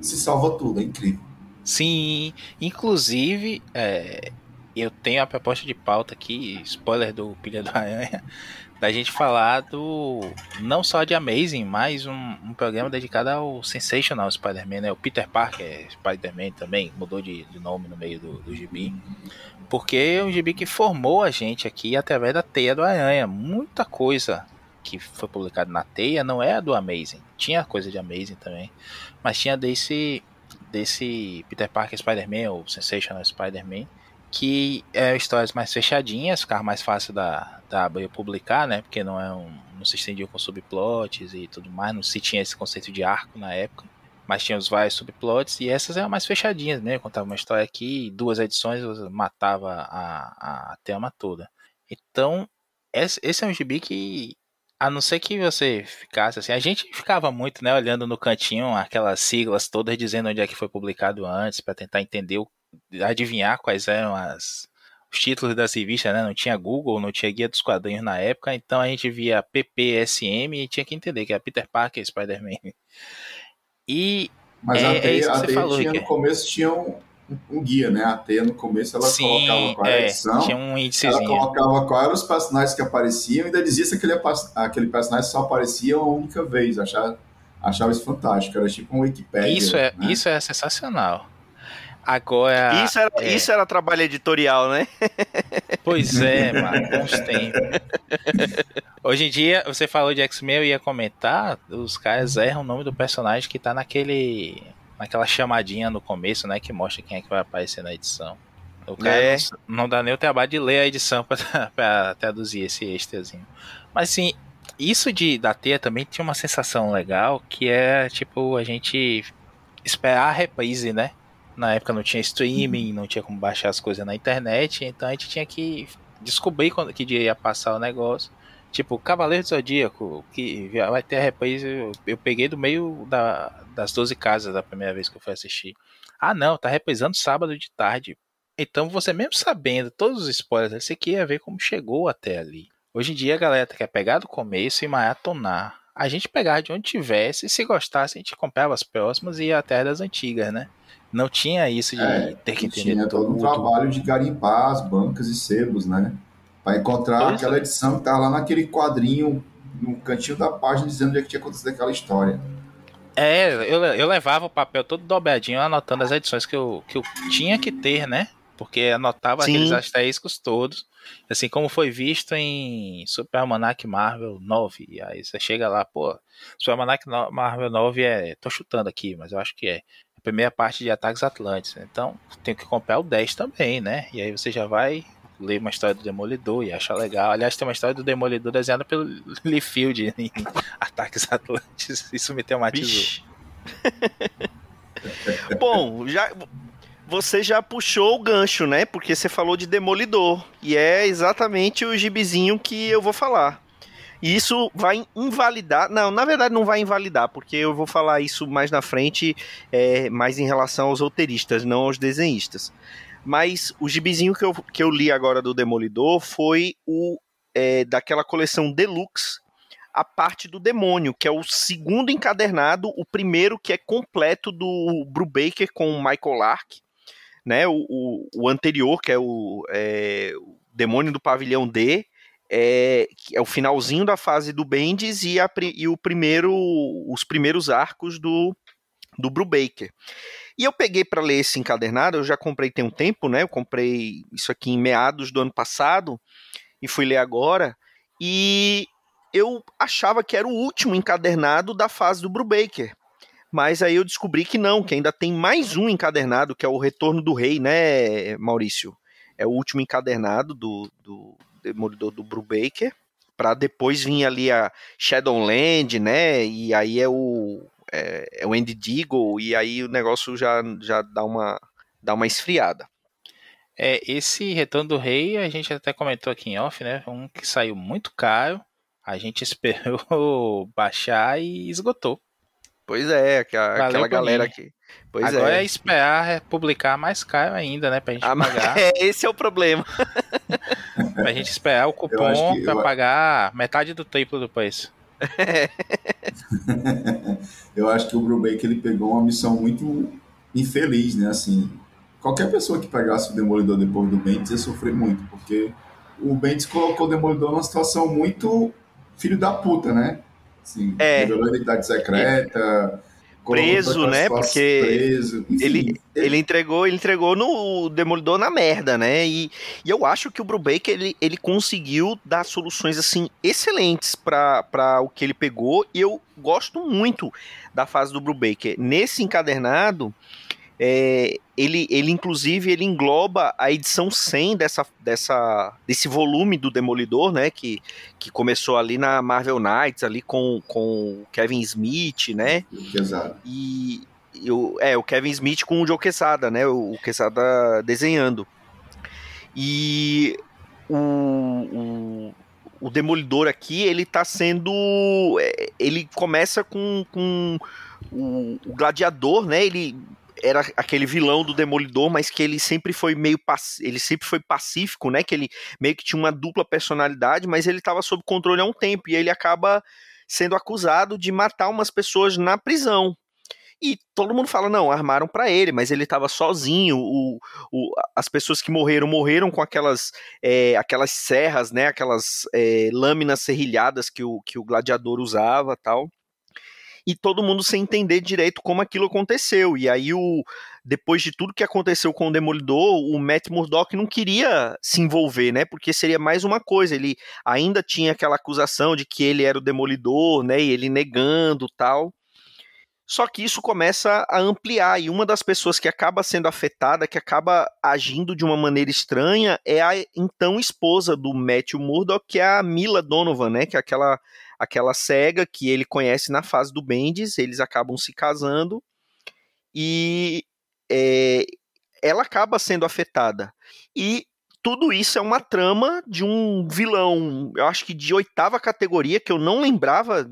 se salva tudo, é incrível. Sim, inclusive, é, eu tenho a proposta de pauta aqui, spoiler do Pilha do Aranha, da gente falar do. Não só de Amazing, mas um, um programa dedicado ao Sensational Spider-Man, né? O Peter Parker Spider-Man também mudou de, de, nome no meio do, do gibi. Porque é um gibi que formou a gente aqui através da teia do Aranha. Muita coisa que foi publicado na Teia não é a do Amazing. Tinha coisa de Amazing também, mas tinha desse desse Peter Parker Spider-Man ou Sensational Spider-Man, que é histórias mais fechadinhas, ficava mais fácil da, da Abril publicar, né? Porque não é um, não se estendia com subplots e tudo mais, não se tinha esse conceito de arco na época. Mas tinha os vários subplots e essas eram mais fechadinhas, né? Eu contava uma história aqui, duas edições matava a, a tema toda. Então, esse, esse é um gibi que a não ser que você ficasse assim, a gente ficava muito, né, olhando no cantinho aquelas siglas todas dizendo onde é que foi publicado antes para tentar entender, adivinhar quais eram as os títulos das revistas, né? Não tinha Google, não tinha guia dos quadrinhos na época, então a gente via PPSM e tinha que entender que era Peter Parker, Spider-Man. E mas é, até, é isso que você falou, tinha, no começo tinha um, um guia, né? A Teia no começo ela Sim, colocava qual era a é, edição, tinha um índicezinho. ela colocava quais eram os personagens que apareciam e ainda dizia se aquele, aquele personagem só aparecia uma única vez. Achava, achava isso fantástico, era tipo um Wikipedia. Isso é, né? isso é sensacional. Agora. Isso era, é... isso era trabalho editorial, né? *laughs* Pois é, mano, bons tempos. Hoje em dia, você falou de X-Men, eu ia comentar, os caras erram o nome do personagem que tá naquele naquela chamadinha no começo, né? Que mostra quem é que vai aparecer na edição. O cara é. não, não, dá nem o trabalho de ler a edição para *laughs* traduzir esse extrazinho. Mas sim, isso de da teia também tinha uma sensação legal que é tipo a gente esperar a reprise, né? Na época não tinha streaming, não tinha como baixar as coisas na internet, então a gente tinha que descobrir quando que dia ia passar o negócio. Tipo, Cavaleiro do Zodíaco, que vai ter a reprise, eu, eu peguei do meio da, das 12 casas da primeira vez que eu fui assistir. Ah, não, tá reprisando sábado de tarde. Então você mesmo sabendo todos os spoilers, você queria ver como chegou até ali. Hoje em dia a galera quer pegar do começo e maratonar. A gente pegava de onde tivesse, e se gostasse, a gente comprava as próximas e ia até das antigas, né? Não tinha isso de é, ter que entender. Tinha todo um trabalho de garimpar as bancas e sebos, né? Para encontrar pois aquela é. edição que tá lá naquele quadrinho, no cantinho da página, dizendo onde é que tinha acontecido aquela história. É, eu, eu levava o papel todo dobradinho, anotando as edições que eu, que eu tinha que ter, né? Porque anotava Sim. aqueles asteriscos todos. Assim como foi visto em Super Almanac Marvel 9. E aí você chega lá, pô, Super Almanac Marvel 9 é. tô chutando aqui, mas eu acho que é. Primeira parte de Ataques Atlantes. Então, tem que comprar o 10 também, né? E aí você já vai ler uma história do Demolidor e achar legal. Aliás, tem uma história do Demolidor desenhada pelo *laughs* Lee Field em *laughs* Ataques Atlantes. Isso me traumatizou. *laughs* Bom, já você já puxou o gancho, né? Porque você falou de Demolidor. E é exatamente o gibizinho que eu vou falar. E isso vai invalidar. Não, na verdade não vai invalidar, porque eu vou falar isso mais na frente, é, mais em relação aos roteiristas, não aos desenhistas. Mas o gibizinho que eu, que eu li agora do Demolidor foi o é, daquela coleção Deluxe, a parte do demônio, que é o segundo encadernado, o primeiro que é completo do Brubaker com o Michael Lark, né? O, o, o anterior, que é o, é o Demônio do Pavilhão D, é, é o finalzinho da fase do Bendis e, a, e o primeiro, os primeiros arcos do, do Brubaker. E eu peguei para ler esse encadernado, eu já comprei tem um tempo, né? Eu comprei isso aqui em meados do ano passado e fui ler agora. E eu achava que era o último encadernado da fase do Brubaker. Mas aí eu descobri que não, que ainda tem mais um encadernado, que é o Retorno do Rei, né, Maurício? É o último encadernado do, do Demolidor do Brubaker, para depois vir ali a Shadowland, né? E aí é o é, é o Andy Deagle, e aí o negócio já, já dá, uma, dá uma esfriada. É, esse Retorno do Rei, a gente até comentou aqui em off, né? Um que saiu muito caro, a gente *laughs* esperou baixar e esgotou. Pois é, aquela, aquela galera aqui. Pois Agora é. é esperar publicar mais caro ainda, né? Pra gente ah, pagar. *laughs* É, esse é o problema. *laughs* pra gente esperar o cupom pra eu... pagar metade do triplo do preço. *laughs* eu acho que o Brubaker ele pegou uma missão muito infeliz, né? Assim, qualquer pessoa que pegasse o Demolidor depois do Bendis ia sofrer muito, porque o Bendis colocou o Demolidor numa situação muito filho da puta, né? Assim, é. identidade secreta. Preso, né? Porque preso. Ele, ele entregou, ele entregou no Demolidor na merda, né? E, e eu acho que o Brubaker ele, ele conseguiu dar soluções assim excelentes para o que ele pegou. E eu gosto muito da fase do Brubaker. Nesse encadernado, é, ele, ele inclusive ele engloba a edição 100 dessa, dessa, desse volume do Demolidor, né, que, que começou ali na Marvel Knights, ali com, com o Kevin Smith, né, Exato. e, e o, é, o Kevin Smith com o Joe Quesada, né, o, o Quesada desenhando, e o, o, o Demolidor aqui, ele tá sendo, é, ele começa com, com o, o gladiador, né, ele era aquele vilão do Demolidor, mas que ele sempre foi meio ele sempre foi pacífico, né? Que ele meio que tinha uma dupla personalidade, mas ele estava sob controle há um tempo e ele acaba sendo acusado de matar umas pessoas na prisão. E todo mundo fala, não, armaram para ele, mas ele estava sozinho. O, o, as pessoas que morreram, morreram com aquelas, é, aquelas serras, né? Aquelas é, lâminas serrilhadas que o, que o gladiador usava tal e todo mundo sem entender direito como aquilo aconteceu. E aí, o, depois de tudo que aconteceu com o Demolidor, o Matt Murdock não queria se envolver, né? Porque seria mais uma coisa. Ele ainda tinha aquela acusação de que ele era o Demolidor, né? E ele negando tal. Só que isso começa a ampliar, e uma das pessoas que acaba sendo afetada, que acaba agindo de uma maneira estranha, é a então esposa do Matthew Murdock, que é a Mila Donovan, né? Que é aquela aquela cega que ele conhece na fase do Bendis, eles acabam se casando e é, ela acaba sendo afetada. E tudo isso é uma trama de um vilão, eu acho que de oitava categoria, que eu não lembrava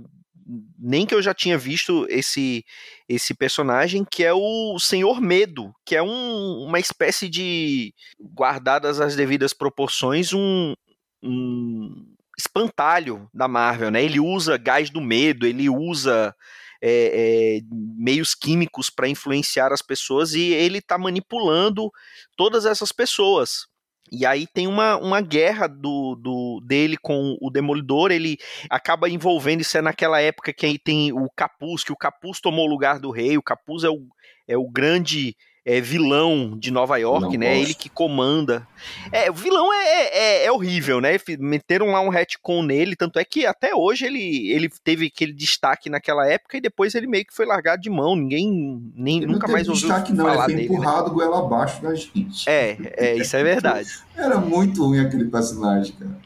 nem que eu já tinha visto esse esse personagem que é o Senhor Medo, que é um, uma espécie de guardadas as devidas proporções um, um espantalho da Marvel, né? Ele usa gás do medo, ele usa é, é, meios químicos para influenciar as pessoas e ele está manipulando todas essas pessoas. E aí tem uma, uma guerra do, do dele com o Demolidor, ele acaba envolvendo, isso é naquela época que aí tem o Capuz, que o Capuz tomou o lugar do rei, o Capuz é o, é o grande é, vilão de Nova York, não né? Gosto. Ele que comanda. É, o vilão é, é, é, é, horrível, né? Meteram lá um retcon nele, tanto é que até hoje ele, ele teve aquele destaque naquela época e depois ele meio que foi largado de mão. Ninguém nem, ele nunca mais ouviu destaque, não, falar ele foi dele. Né? empurrado né? goela abaixo da gente. É, é, isso é verdade. *laughs* Era muito ruim aquele personagem, cara.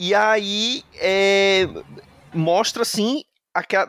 E aí é, mostra assim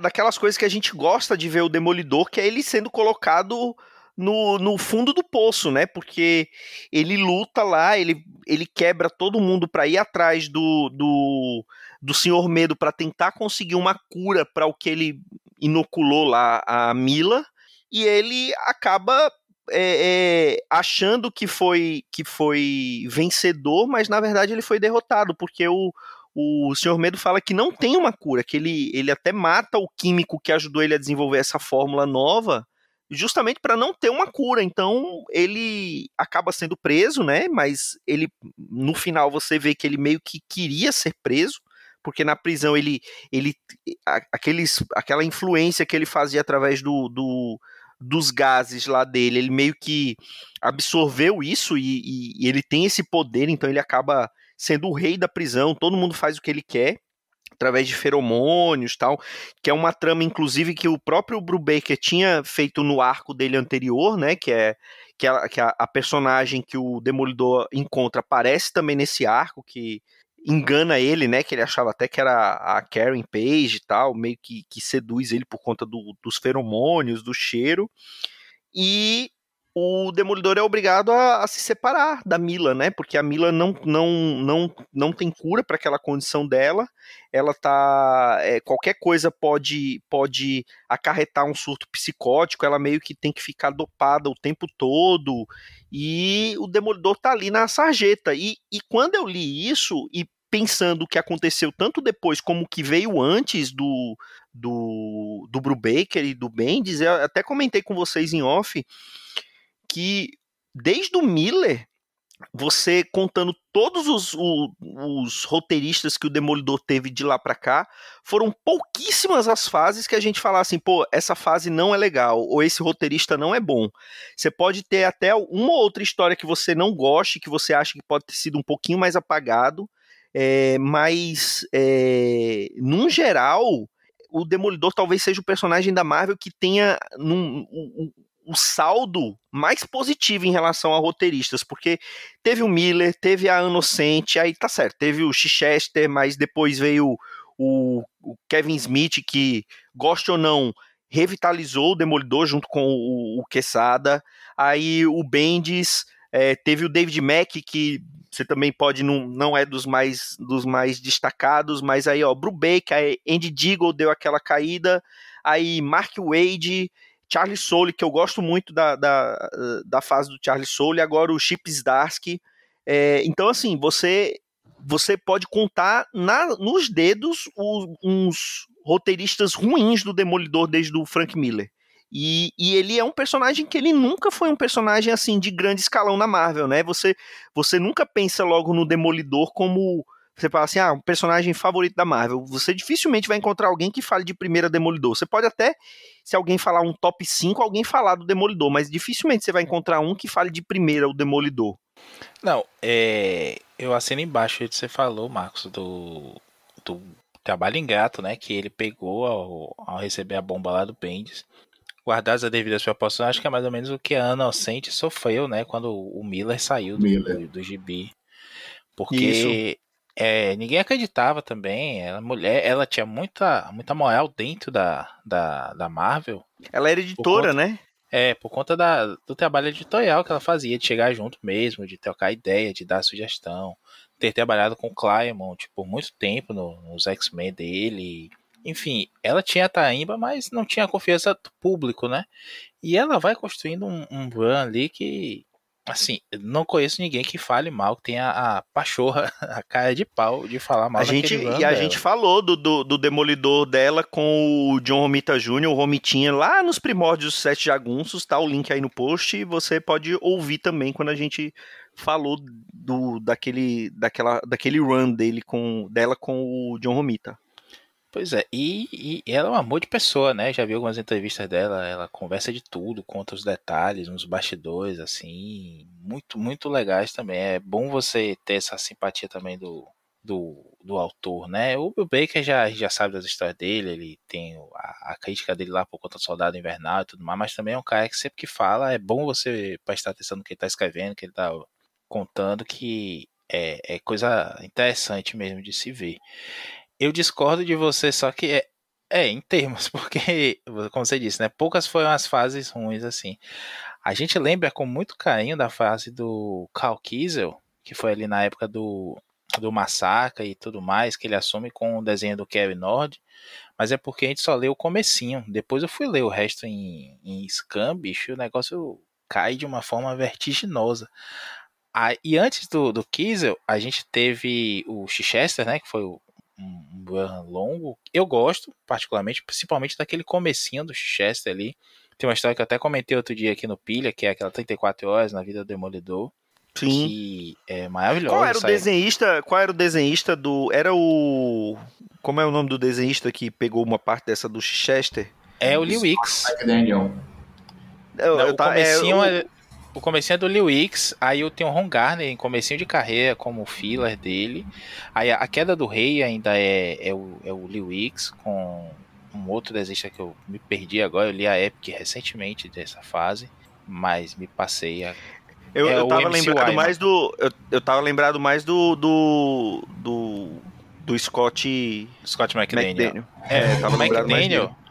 daquelas coisas que a gente gosta de ver o Demolidor, que é ele sendo colocado no, no fundo do poço, né? Porque ele luta lá, ele, ele quebra todo mundo para ir atrás do, do, do Senhor Medo para tentar conseguir uma cura para o que ele inoculou lá a Mila, e ele acaba é, é, achando que foi que foi vencedor, mas na verdade ele foi derrotado, porque o, o Senhor Medo fala que não tem uma cura, que ele, ele até mata o químico que ajudou ele a desenvolver essa fórmula nova, justamente para não ter uma cura. Então ele acaba sendo preso, né? Mas ele no final você vê que ele meio que queria ser preso, porque na prisão ele ele aqueles aquela influência que ele fazia através do, do dos gases lá dele, ele meio que absorveu isso e, e, e ele tem esse poder, então ele acaba sendo o rei da prisão, todo mundo faz o que ele quer através de feromônios tal, que é uma trama, inclusive, que o próprio Brubaker tinha feito no arco dele anterior, né? Que é que, a, que a, a, personagem que o Demolidor encontra aparece também nesse arco, que engana ele, né? Que ele achava até que era a Karen Page e tal, meio que, que seduz ele por conta do, dos feromônios, do cheiro. E o Demolidor é obrigado a, a, se separar da Mila, né? Porque a Mila não, não, não, não tem cura para aquela condição dela. Ela tá. É, qualquer coisa pode, pode acarretar um surto psicótico, ela meio que tem que ficar dopada o tempo todo. E o Demolidor tá ali na sarjeta. E, e quando eu li isso, e pensando o que aconteceu tanto depois como o que veio antes do, do, do Brubaker e do Bendis, eu até comentei com vocês em off que desde o Miller, você contando todos os, os, os, roteiristas que o Demolidor teve de lá para cá, foram pouquíssimas as fases que a gente fala assim, pô, essa fase não é legal, ou esse roteirista não é bom. Você pode ter até uma ou outra história que você não goste, que você acha que pode ter sido um pouquinho mais apagado, é, mas, é, num geral, o Demolidor talvez seja o personagem da Marvel que tenha num, um, o saldo mais positivo em relação a roteiristas, porque teve o Miller, teve a Inocente, aí tá certo, teve o Chichester, mas depois veio o, o Kevin Smith, que, goste ou não, revitalizou o Demolidor junto com o, o Quesada, aí o Bendis, é, teve o David Mack, que você também pode, não, não é dos mais, dos mais destacados, mas aí, ó, Brubaker, Andy Deagle deu aquela caída, aí Mark Wade, Charlie Soule, que eu gosto muito da, da, da fase do Charlie Soule, agora o Chip Zdarsky. É, então, assim, você você pode contar na, nos dedos os, uns roteiristas ruins do Demolidor desde o Frank Miller. E, e, ele é um personagem que ele nunca foi um personagem assim de grande escalão na Marvel, né? Você, você nunca pensa logo no Demolidor como você fala assim, ah, um personagem favorito da Marvel. Você dificilmente vai encontrar alguém que fale de primeira Demolidor. Você pode até, se alguém falar um top 5, alguém falar do Demolidor, mas dificilmente você vai encontrar um que fale de primeira o Demolidor. Não, é, eu assino embaixo o que você falou, Marcos, do, do trabalho ingrato, né, que ele pegou ao, ao receber a bomba lá do Bendis. Guardadas as devidas proporções, acho que é mais ou menos o que a Inocente sofreu, né, quando o Miller saiu do, Miller. do, do gibi. Porque Isso. É, ninguém acreditava também. Ela mulher, ela tinha muita, muita moral dentro da, da, da Marvel. Ela era editora, conta, né? É, por conta da, do trabalho editorial que ela fazia, de chegar junto mesmo, de trocar ideia, de dar sugestão. Ter trabalhado com o Claremont por muito tempo no, nos X-Men dele. Enfim, ela tinha a taimba, mas não tinha a confiança do público, né? E ela vai construindo um, um run ali que Assim, não conheço ninguém que fale mal, que tenha a pachorra, *laughs* a cara de pau de falar mal a gente E a dela. gente falou do, do, do, Demolidor dela com o John Romita Jr., o Romitinha, lá nos primórdios dos Sete Jagunços, tá o link aí no post, e você pode ouvir também quando a gente falou do, daquele, daquela, daquele run dele com, dela com o John Romita. Pois é, e, e, ela é um amor de pessoa, né? Já vi algumas entrevistas dela, ela conversa de tudo, conta os detalhes, uns bastidores, assim, muito, muito legais também. É bom você ter essa simpatia também do, do, do autor, né? O Bill Baker já, já sabe das histórias dele, ele tem a, a, crítica dele lá por conta do Soldado Invernal e tudo mais, mas também é um cara que sempre que fala, é bom você prestar atenção no que ele tá escrevendo, que ele tá contando, que é, é coisa interessante mesmo de se ver. Eu discordo de você, só que é, é, em termos, *laughs* porque, como você disse, né? Poucas foram as fases ruins, assim. A gente lembra com muito carinho da fase do Cal Kiesel, que foi ali na época do, do Massacre e tudo mais, que ele assume com o desenho do Kevin Nord, mas é porque a gente só leu o comecinho. Depois eu fui ler o resto em, em bicho, o negócio cai de uma forma vertiginosa. Ah, e antes do, do Kiesel, a gente teve o Chichester, né, que foi o um run longo. Eu gosto, particularmente, principalmente daquele comecinho do Chester ali. Tem uma história que eu até comentei outro dia aqui no Pilha, que é aquela 34 horas na vida do Demolidor. Sim. Que é maravilhosa. Qual era o desenhista? Qual era o desenhista do. Era o. Como é o nome do desenhista que pegou uma parte dessa do Chester? É o Lee Wicks. Eu, Não, eu o comecinho é, eu... o comecinho é do Liu X, aí eu tenho o Ron Garner em comecinho de carreira como filler dele. Aí a, queda do rei ainda é, é, o, é o com um outro desenho que eu me perdi agora. Eu li a Epic recentemente dessa fase, mas me passei a. Eu, é eu tava lembrado mais do. Eu, eu tava lembrado mais do. do. do, do Scott. Scott McDaniel. É, tava o McDaniel. O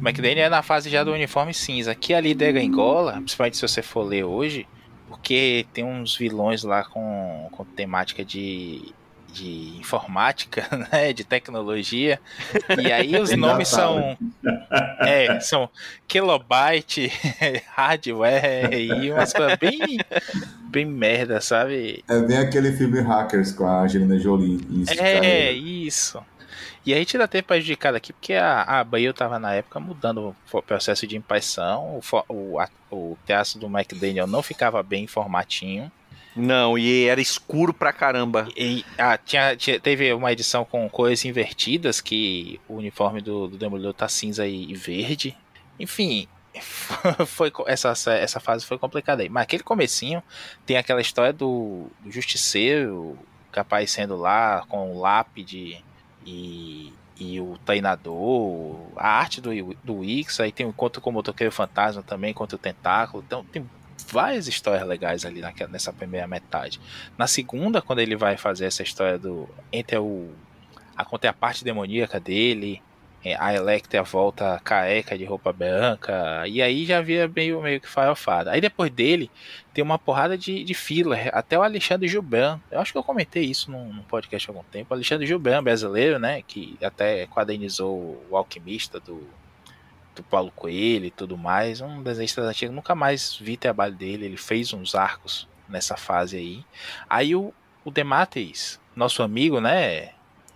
McDaniel é na fase já do uniforme cinza. Aqui ali da Angola, principalmente se você for ler hoje, porque tem uns vilões lá com, com temática de de informática, *laughs* né, de tecnologia. E aí os nomes são é, são kilobyte, *laughs* hardware e umas coisas bem bem merda, sabe? É bem aquele filme Hackers com a Angelina Jolie. Isso, é, isso. E a gente ainda teve prejudicado aqui porque a, a Bale estava na época mudando o processo de impressão, o, o, a, o teatro do Mike Daniel não ficava bem formatinho. Não, e era escuro pra caramba. E, ah, tinha, tinha, teve uma edição com cores invertidas, que o uniforme do, do Demolidor tá cinza e, verde. Enfim, *laughs* foi essa, essa fase foi complicada aí. Mas aquele comecinho tem aquela história do, do justiceiro capaz sendo lá com o lápide e, e o treinador, a arte do, do X, aí tem o encontro com o motoqueiro fantasma também, contra o tentáculo. Então tem várias histórias legais ali naquela, nessa primeira metade. Na segunda, quando ele vai fazer essa história do. Entre o. A, a parte demoníaca dele, a Electra volta careca de roupa branca, e aí já via meio, meio que farofada. Aí depois dele tem uma porrada de, de filler, até o Alexandre Gilban. Eu acho que eu comentei isso num, num podcast há algum tempo. O Alexandre Gilban, brasileiro, né, que até quadrinizou o Alquimista do, do Paulo Coelho e tudo mais. Um desenhista antigo, nunca mais vi trabalho dele. Ele fez uns arcos nessa fase aí. Aí o, o Demates, nosso amigo, né?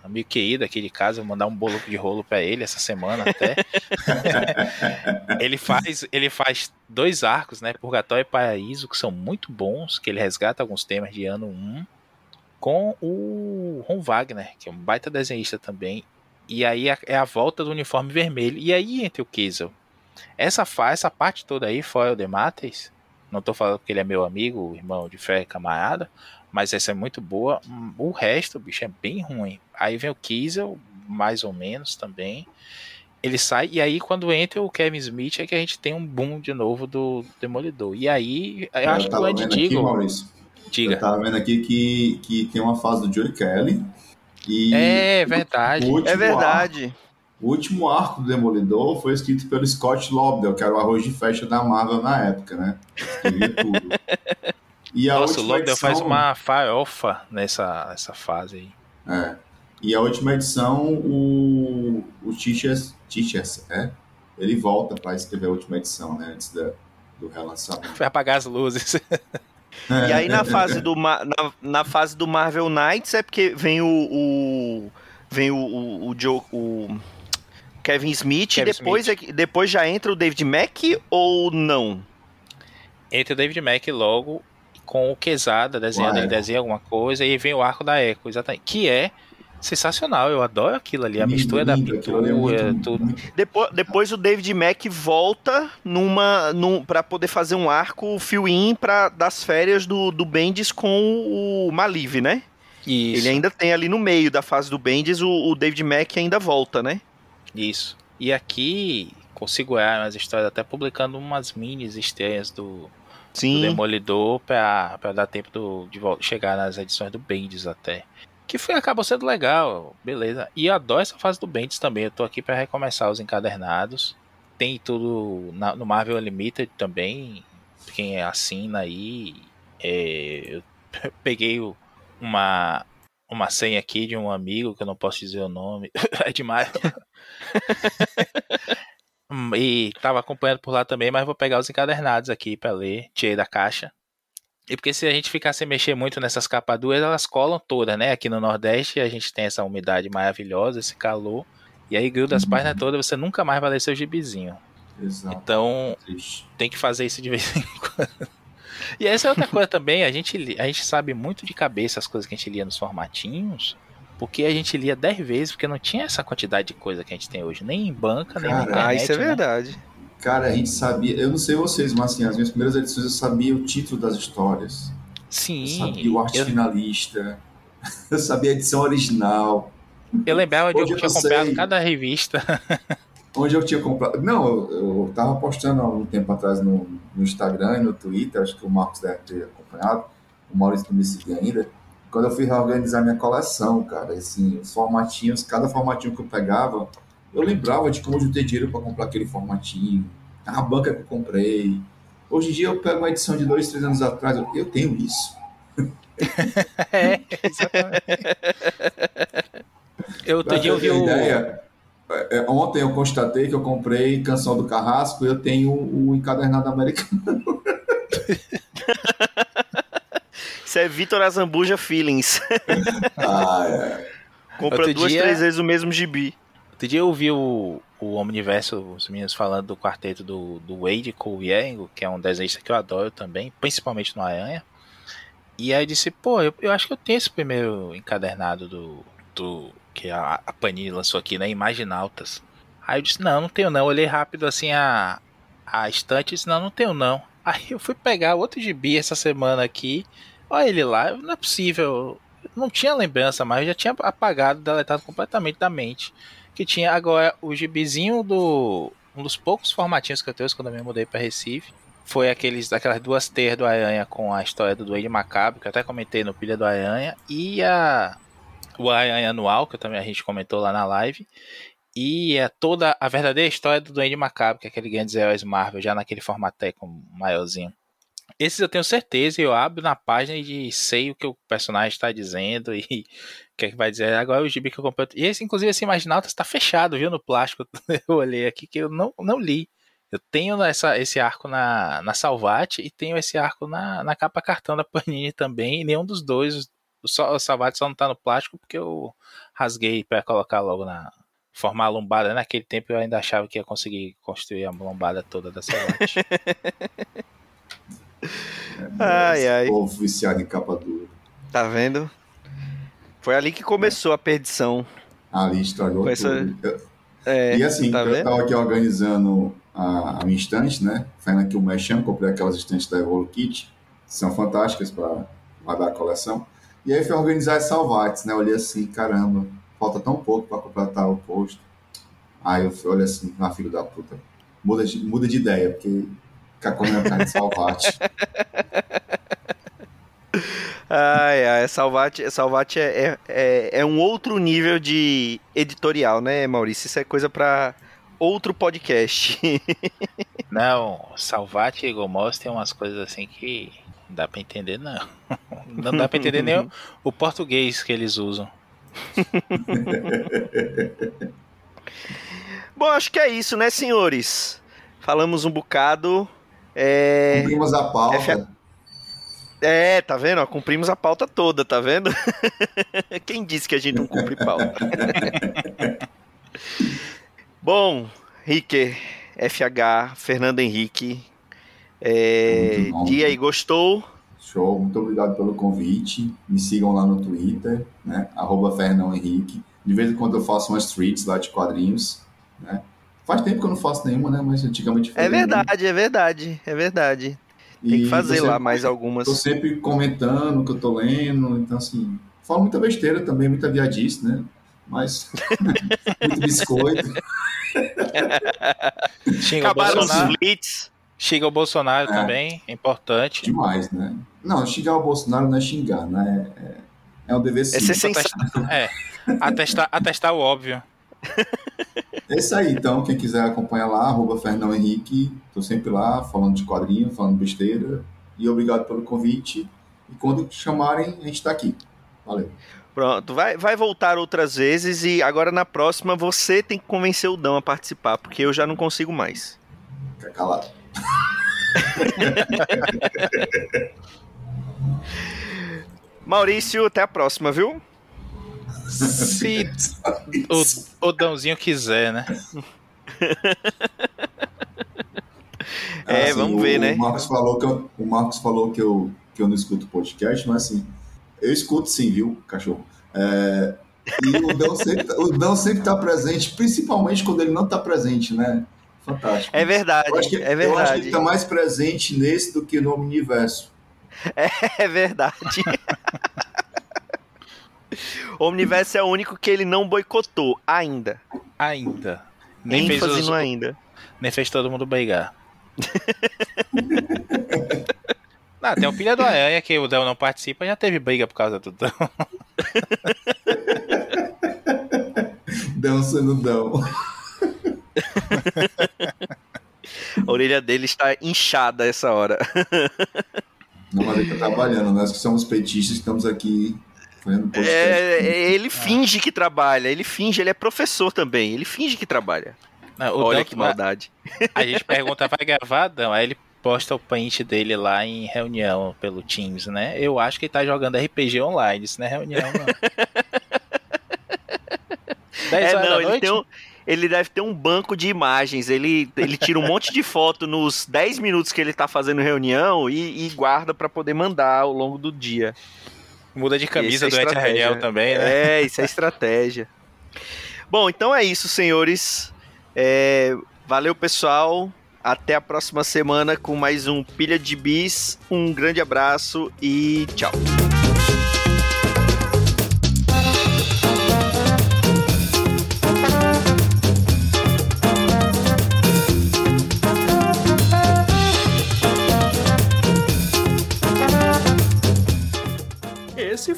Amigo querido aqui de casa, vou mandar um bolo de rolo para ele essa semana até. *laughs* ele faz ele faz dois arcos, né? Purgatório e Paraíso, que são muito bons, que ele resgata alguns temas de ano 1 com o Ron Wagner, que é um baita desenhista também, e aí é a volta do uniforme vermelho. E aí entra o Kiesel. Essa, essa parte toda aí, fora o Demates, não tô falando que ele é meu amigo, irmão de fé, camarada, mas essa é muito boa. O resto, bicho, é bem ruim. Aí vem o Kiesel, mais ou menos também. Ele sai, e aí quando entra o Kevin Smith é que a gente tem um boom de novo do Demolidor. E aí, eu, eu acho que o Ed Digo. Diga. Eu tava vendo aqui que, que tem uma fase do Johnny Kelly, e é verdade. É verdade. Arco, o último arco do Demolidor foi escrito pelo Scott Lobdell, que era o arroz de festa da Marvel na época, né? Escrevia tudo. E a Nossa, o Lobdell edição... faz uma farofa nessa, nessa fase aí. É. E a última edição, o, o Tichas, Tichas, é? Ele volta para escrever a última edição, né? Antes da, do relançamento. Foi apagar as luzes. E aí na fase do, na, na fase do Marvel Knights é porque vem o, o vem o, o, o, Joe, o Kevin Smith Kevin e depois, Smith. É, depois já entra o David Mack ou não? Entra o David Mack logo com o Quesada desenhando, ele desenha alguma coisa e vem o arco da Echo, exatamente. Que é sensacional, eu adoro aquilo ali, a mistura da pintura, é tudo. Depois, depois o David Mack volta numa num, para poder fazer um arco fill-in para das férias do, do Bendis com o Malive, né? Isso. Ele ainda tem ali no meio da fase do Bendis, o, o David Mack ainda volta, né? Isso. E aqui consigo é as histórias até publicando umas minis estreias do, do Demolidor para dar tempo do, de chegar nas edições do Bendis até. Que foi, acabou sendo legal, beleza. E eu adoro essa fase do Bendis também. Eu tô aqui para recomeçar os encadernados. Tem tudo na, no Marvel Unlimited também. Quem assina aí. É, eu *laughs* peguei uma, uma senha aqui de um amigo que eu não posso dizer o nome. *laughs* é demais. *laughs* e tava acompanhando por lá também, mas vou pegar os encadernados aqui para ler. Tirei da caixa. E porque se a gente ficar sem mexer muito nessas capas duras, elas colam todas, né? Aqui no Nordeste a gente tem essa umidade maravilhosa, esse calor. E aí gruda as uhum. páginas todas, você nunca mais vai ler seu gibizinho. Exato. Então, tem que fazer isso de vez em *laughs* quando. E essa é outra coisa também, a gente, a gente sabe muito de cabeça as coisas que a gente lia nos formatinhos, porque a gente lia 10 vezes, porque não tinha essa quantidade de coisa que a gente tem hoje, nem em banca, nem na internet. Ah, isso é né? verdade. Cara, a gente sabia, eu não sei vocês, mas assim, as minhas primeiras edições eu sabia o título das histórias. Sim. Eu sabia o arte eu... finalista. *laughs* Eu sabia a edição original. Eu lembrava de eu, eu tinha comprado sei. cada revista. *laughs* Onde eu tinha comprado. Não, eu, eu tava postando há um tempo atrás no, no Instagram e no Twitter, acho que o Marcos deve ter acompanhado, o Maurício não me seguia ainda. Quando eu fui reorganizar minha coleção, cara, assim, os formatinhos, cada formatinho que eu pegava, eu lembrava de como eu juntei dinheiro para comprar aquele formatinho, a banca que eu comprei. Hoje em dia eu pego uma edição de dois, três anos atrás, eu, eu tenho isso. *laughs* é, exatamente. Eu outro dia eu vi. Ideia, é, é, ontem eu constatei que eu comprei Canção do Carrasco e eu tenho o encadernado americano. *laughs* Isso é Vitor Azambuja Feelings. ah, é. Compra outro duas, dia... três vezes o mesmo gibi. Outro dia eu vi o, o Omniverso, os meninos falando do quarteto do, do Wade Kowiengo, que é um desenhista que eu adoro também, principalmente no Aranha. E aí disse, pô, eu, eu acho que eu tenho esse primeiro encadernado do, do que a, a Panini lançou aqui, né? Imaginautas. Aí eu disse, não, não tenho não. Olhei rápido assim a, a estante e disse, não, não tenho não. Aí eu fui pegar outro gibi essa semana aqui. Olha ele lá, não é possível. Não tinha lembrança mais, eu já tinha apagado, deletado completamente da mente. Que tinha agora o gibizinho do. Um dos poucos formatinhos que eu tenho quando eu me mudei para Recife. Foi aqueles, aquelas duas teias do Aranha com a história do Duende Macabro, que eu até comentei no Pilha do Aranha. E a o Aranha Anual, que também a gente comentou lá na live. E é toda a verdadeira história do Duende Macabro, que é aquele grande heróis Marvel, já naquele formateco maiorzinho. Esses eu tenho certeza, eu abro na página e sei o que o personagem está dizendo e *laughs* o que, é que vai dizer. Agora o gibi que eu comprei. E esse, inclusive, esse Imaginautas está fechado, viu, no plástico. *laughs* Eu olhei aqui que eu não, não li. Eu tenho essa, esse arco na, na Salvate e tenho esse arco na, na capa cartão da Panini também. E nenhum dos dois o, Salvati só não tá no plástico porque eu rasguei para colocar logo na. Formar a lombada. Naquele tempo eu ainda achava que ia conseguir construir a lombada toda da Salvati. *laughs* é, ai, ai. Povo viciado em capa dura. Tá vendo? Foi ali que começou a perdição. Ali estragou essa... tudo. É, e assim, tá eu vendo? tava aqui organizando a, a minha estante, né? Fazendo aqui o Mechan, comprei aquelas estantes da Evolu Kit, são fantásticas para guardar a coleção. E aí fui organizar as salvates, né? Olhei assim, caramba, falta tão pouco para completar o posto. Aí eu olhei assim, ah, filho da puta, muda de, muda de ideia, porque ficar comendo carne salvate. Ai, ai, Salvate, Salvate é, é, é, um outro nível de editorial, né, Maurício? Isso é coisa para outro podcast. *laughs* Não, Salvate e Gomos tem umas coisas assim que não dá pra entender, não. *laughs* Não dá pra entender nem o, o português que eles usam. *laughs* Bom, acho que é isso, né, senhores? Falamos um bocado. É... Cumprimos a pauta. É, tá vendo? cumprimos a pauta toda, tá vendo? *laughs* Quem disse que a gente não cumpre pauta? *laughs* Bom, Ricker, FH, Fernando Henrique, é, dia aí, gostou? Show, muito obrigado pelo convite. Me sigam lá no Twitter, né? Arroba Fernão Henrique. De vez em quando eu faço umas tweets lá de quadrinhos, né? Faz tempo que eu não faço nenhuma, né? Mas antigamente É verdade, é verdade, é verdade. Tem que fazer lá mais algumas. Tô sempre comentando o que eu tô lendo, então assim, falo muita besteira também, muita viadice, né? Mas *laughs* muito biscoito. *laughs* Acabaram os blitz. Xinga o Bolsonaro é, também, é importante. Demais, né? Não, xingar o Bolsonaro não é xingar, né? É, é um dever sim. É ser atestar, é, atestar, atestar o óbvio. É isso aí, então, quem quiser acompanhar lá, arroba Fernão Henrique, tô sempre lá, falando de quadrinho, falando besteira, e obrigado pelo convite, e quando chamarem, a gente tá aqui. Valeu. Pronto, vai, vai voltar outras vezes, e agora na próxima você tem que convencer o Dão a participar, porque eu já não consigo mais. Fica calado. *laughs* Maurício, até a próxima, viu? Se o, o Dãozinho quiser, né? *laughs* é, assim, vamos ver, o, né? O Marcos falou, que eu, o Marcos falou que eu, que eu não escuto podcast, mas assim, eu escuto sim, viu, cachorro? É, e o Dão *laughs* sempre, o Dão sempre tá presente, principalmente quando ele não tá presente, né? fantástico. É verdade, que, é verdade. Eu acho que ele está mais presente nesse do que no Omniverso. *laughs* É, é verdade. O Omniverso é o único que ele não boicotou ainda. Ainda. Nem fez os... ainda. Nem fez todo mundo brigar. não, *laughs* tem o Pilha do Aranha que o Dão não participa, já teve briga por causa do Dão. *laughs* Dão sendo Dão. *laughs* A orelha dele está inchada essa hora. Não, mas ele está trabalhando. Nós que somos petistas estamos aqui. É, ele finge que trabalha. Ele finge, ele é professor também. Ele finge que trabalha. Não, Olha que maldade. A gente pergunta, vai gravar, Dão? Aí ele posta o print dele lá em reunião pelo Teams, né? Eu acho que ele tá jogando RPG online, isso não é reunião, não. *laughs* 10 é, não, ele, tem um, ele deve ter um banco de imagens. Ele, ele tira um monte de foto nos 10 minutos que ele tá fazendo reunião e, e guarda para poder mandar ao longo do dia. Muda de camisa é durante a reunião também, né? É, isso é estratégia. *laughs* Bom, então é isso, senhores. É, valeu, pessoal. Até a próxima semana com mais um Pilha de Bis. Um grande abraço e tchau.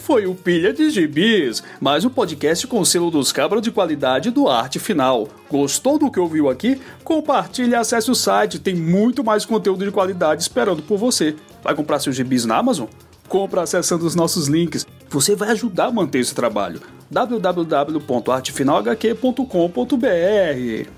Foi o Pilha de Gibis, mais um podcast com selo dos cabras de qualidade do Arte Final. Gostou do que ouviu aqui? Compartilhe e acesse o site, tem muito mais conteúdo de qualidade esperando por você. Vai comprar seus gibis na Amazon? Compra acessando os nossos links. Você vai ajudar a manter esse trabalho. www.artefinalhq.com.br